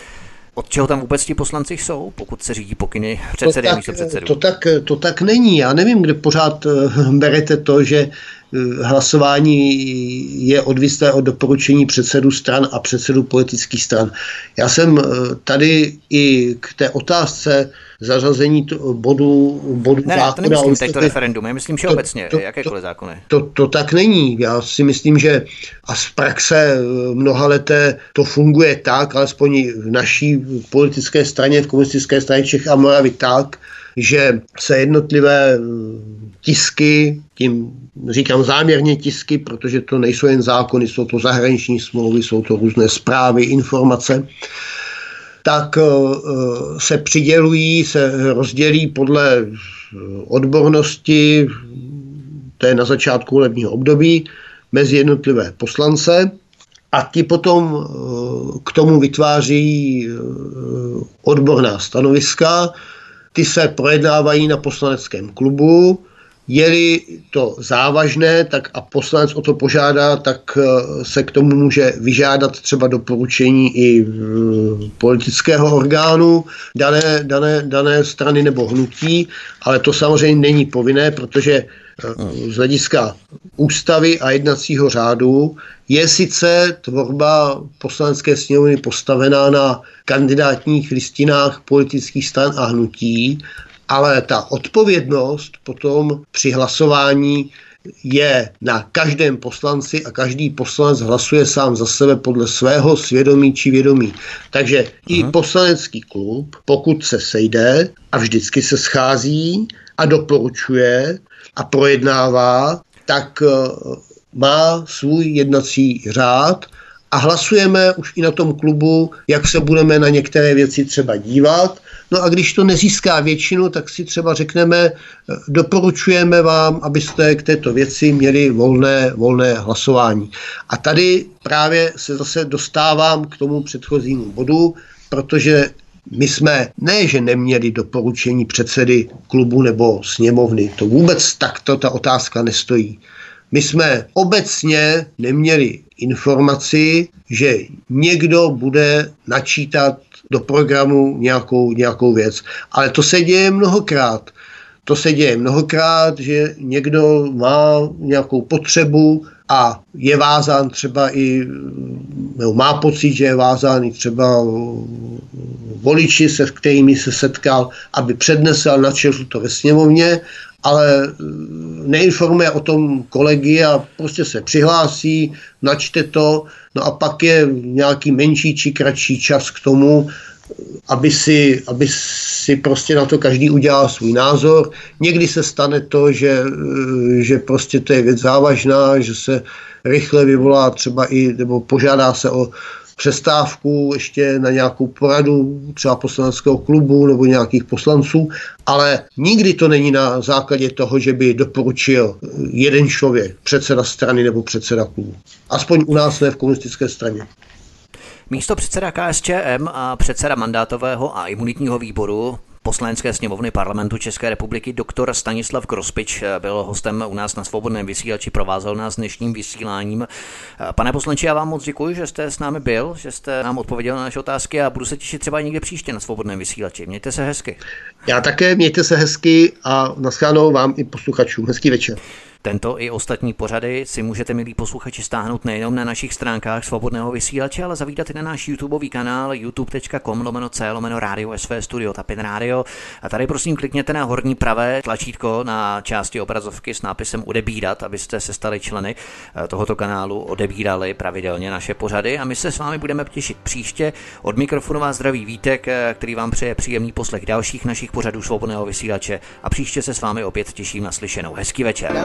Od čeho tam vůbec ti poslanci jsou, pokud se řídí pokyny předsedy a místo předsedů? To tak, to tak není. Já nevím, kde pořád eh, [laughs] berete to, že Eh, hlasování je odvislé od doporučení předsedu stran a předsedu politických stran. Já jsem eh, tady i k té otázce zařazení to, bodu, bodu ne, zákona. Ne, to nemyslím teď to referendum, já myslím všeobecně, to, to, jakékoliv zákony. To, to, to tak není. Já si myslím, že a z praxe eh, mnoha leté to funguje tak, alespoň v naší politické straně, v komunistické straně Čech a Moravy tak, že se jednotlivé tisky, tím říkám záměrně tisky, protože to nejsou jen zákony, jsou to zahraniční smlouvy, jsou to různé zprávy, informace, tak eh, se přidělují, se rozdělí podle eh, odbornosti, je na začátku volebního období, mezi jednotlivé poslance a ti potom eh, k tomu vytváří odborná stanoviska, ty se projednávají na poslaneckém klubu, je-li to závažné, tak a poslanec o to požádá, tak eh, se k tomu může vyžádat třeba doporučení i politického orgánu dané, dané, dané strany nebo hnutí, ale to samozřejmě není povinné, protože eh, z hlediska ústavy a jednacího řádu je sice tvorba poslanecké sněmovny postavená na kandidátních listinách politických stran a hnutí, ale ta odpovědnost potom při hlasování je na každém poslanci a každý poslanec hlasuje sám za sebe podle svého svědomí či vědomí. Takže Aha. i poslanecký klub, pokud se sejde a vždycky se schází a doporučuje a projednává, tak eh, má svůj jednací řád a hlasujeme už i na tom klubu, jak se budeme na některé věci třeba dívat. No a když to nezíská většinu, tak si třeba řekneme, doporučujeme vám, abyste k této věci měli volné, volné hlasování. A tady právě se zase dostávám k tomu předchozímu bodu, protože my jsme ne, že neměli doporučení předsedy klubu nebo sněmovny, to vůbec takto ta otázka nestojí. My jsme obecně neměli informaci, že někdo bude načítat do programu nějakou, nějakou věc. Ale to se děje mnohokrát. To se děje mnohokrát, že někdo má nějakou potřebu a je vázán třeba i, nebo má pocit, že je vázán i třeba voliči, se kterými se setkal, aby přednesl na to ve sněmovně ale mm, neinformuje o tom kolegy a prostě se přihlásí, načte to, no a pak je nějaký menší či kratší čas k tomu, aby si, aby si prostě na to každý udělal svůj názor. Někdy se stane to, že, že prostě to je věc závažná, že se rychle vyvolá třeba i, nebo požádá se o přestávku ještě na nějakou poradu třeba poslaneckého klubu nebo nějakých poslanců, ale nikdy to není na základě toho, že by doporučil jeden člověk, předseda strany nebo předseda klubu. Aspoň u nás ne v komunistické straně. Místo předseda KSČM a předseda mandátového a imunitního výboru poslanecké sněmovny parlamentu České republiky doktor Stanislav Krospič byl hostem u nás na svobodném vysílači, provázel nás dnešním vysíláním. Pane poslanče, já vám moc děkuji, že jste s námi byl, že jste nám odpověděl na naše otázky a budu se těšit třeba někde příště na svobodném vysílači. Mějte se hezky. Já také, mějte se hezky a naschánou vám i posluchačům. Hezký večer. Tento i ostatní pořady si můžete, milí posluchači, stáhnout nejenom na našich stránkách svobodného vysílače, ale zavítat i na náš YouTubeový kanál youtube.com lomeno c lomeno radio sv studio tapin radio. A tady prosím klikněte na horní pravé tlačítko na části obrazovky s nápisem odebírat, abyste se stali členy eh, tohoto kanálu, odebírali pravidelně naše pořady a my se s vámi budeme těšit příště. Od mikrofonu vás zdraví Vítek, eh, který vám přeje příjemný poslech dalších našich pořadů svobodného vysílače a příště se s vámi opět těším na slyšenou. Hezký večer.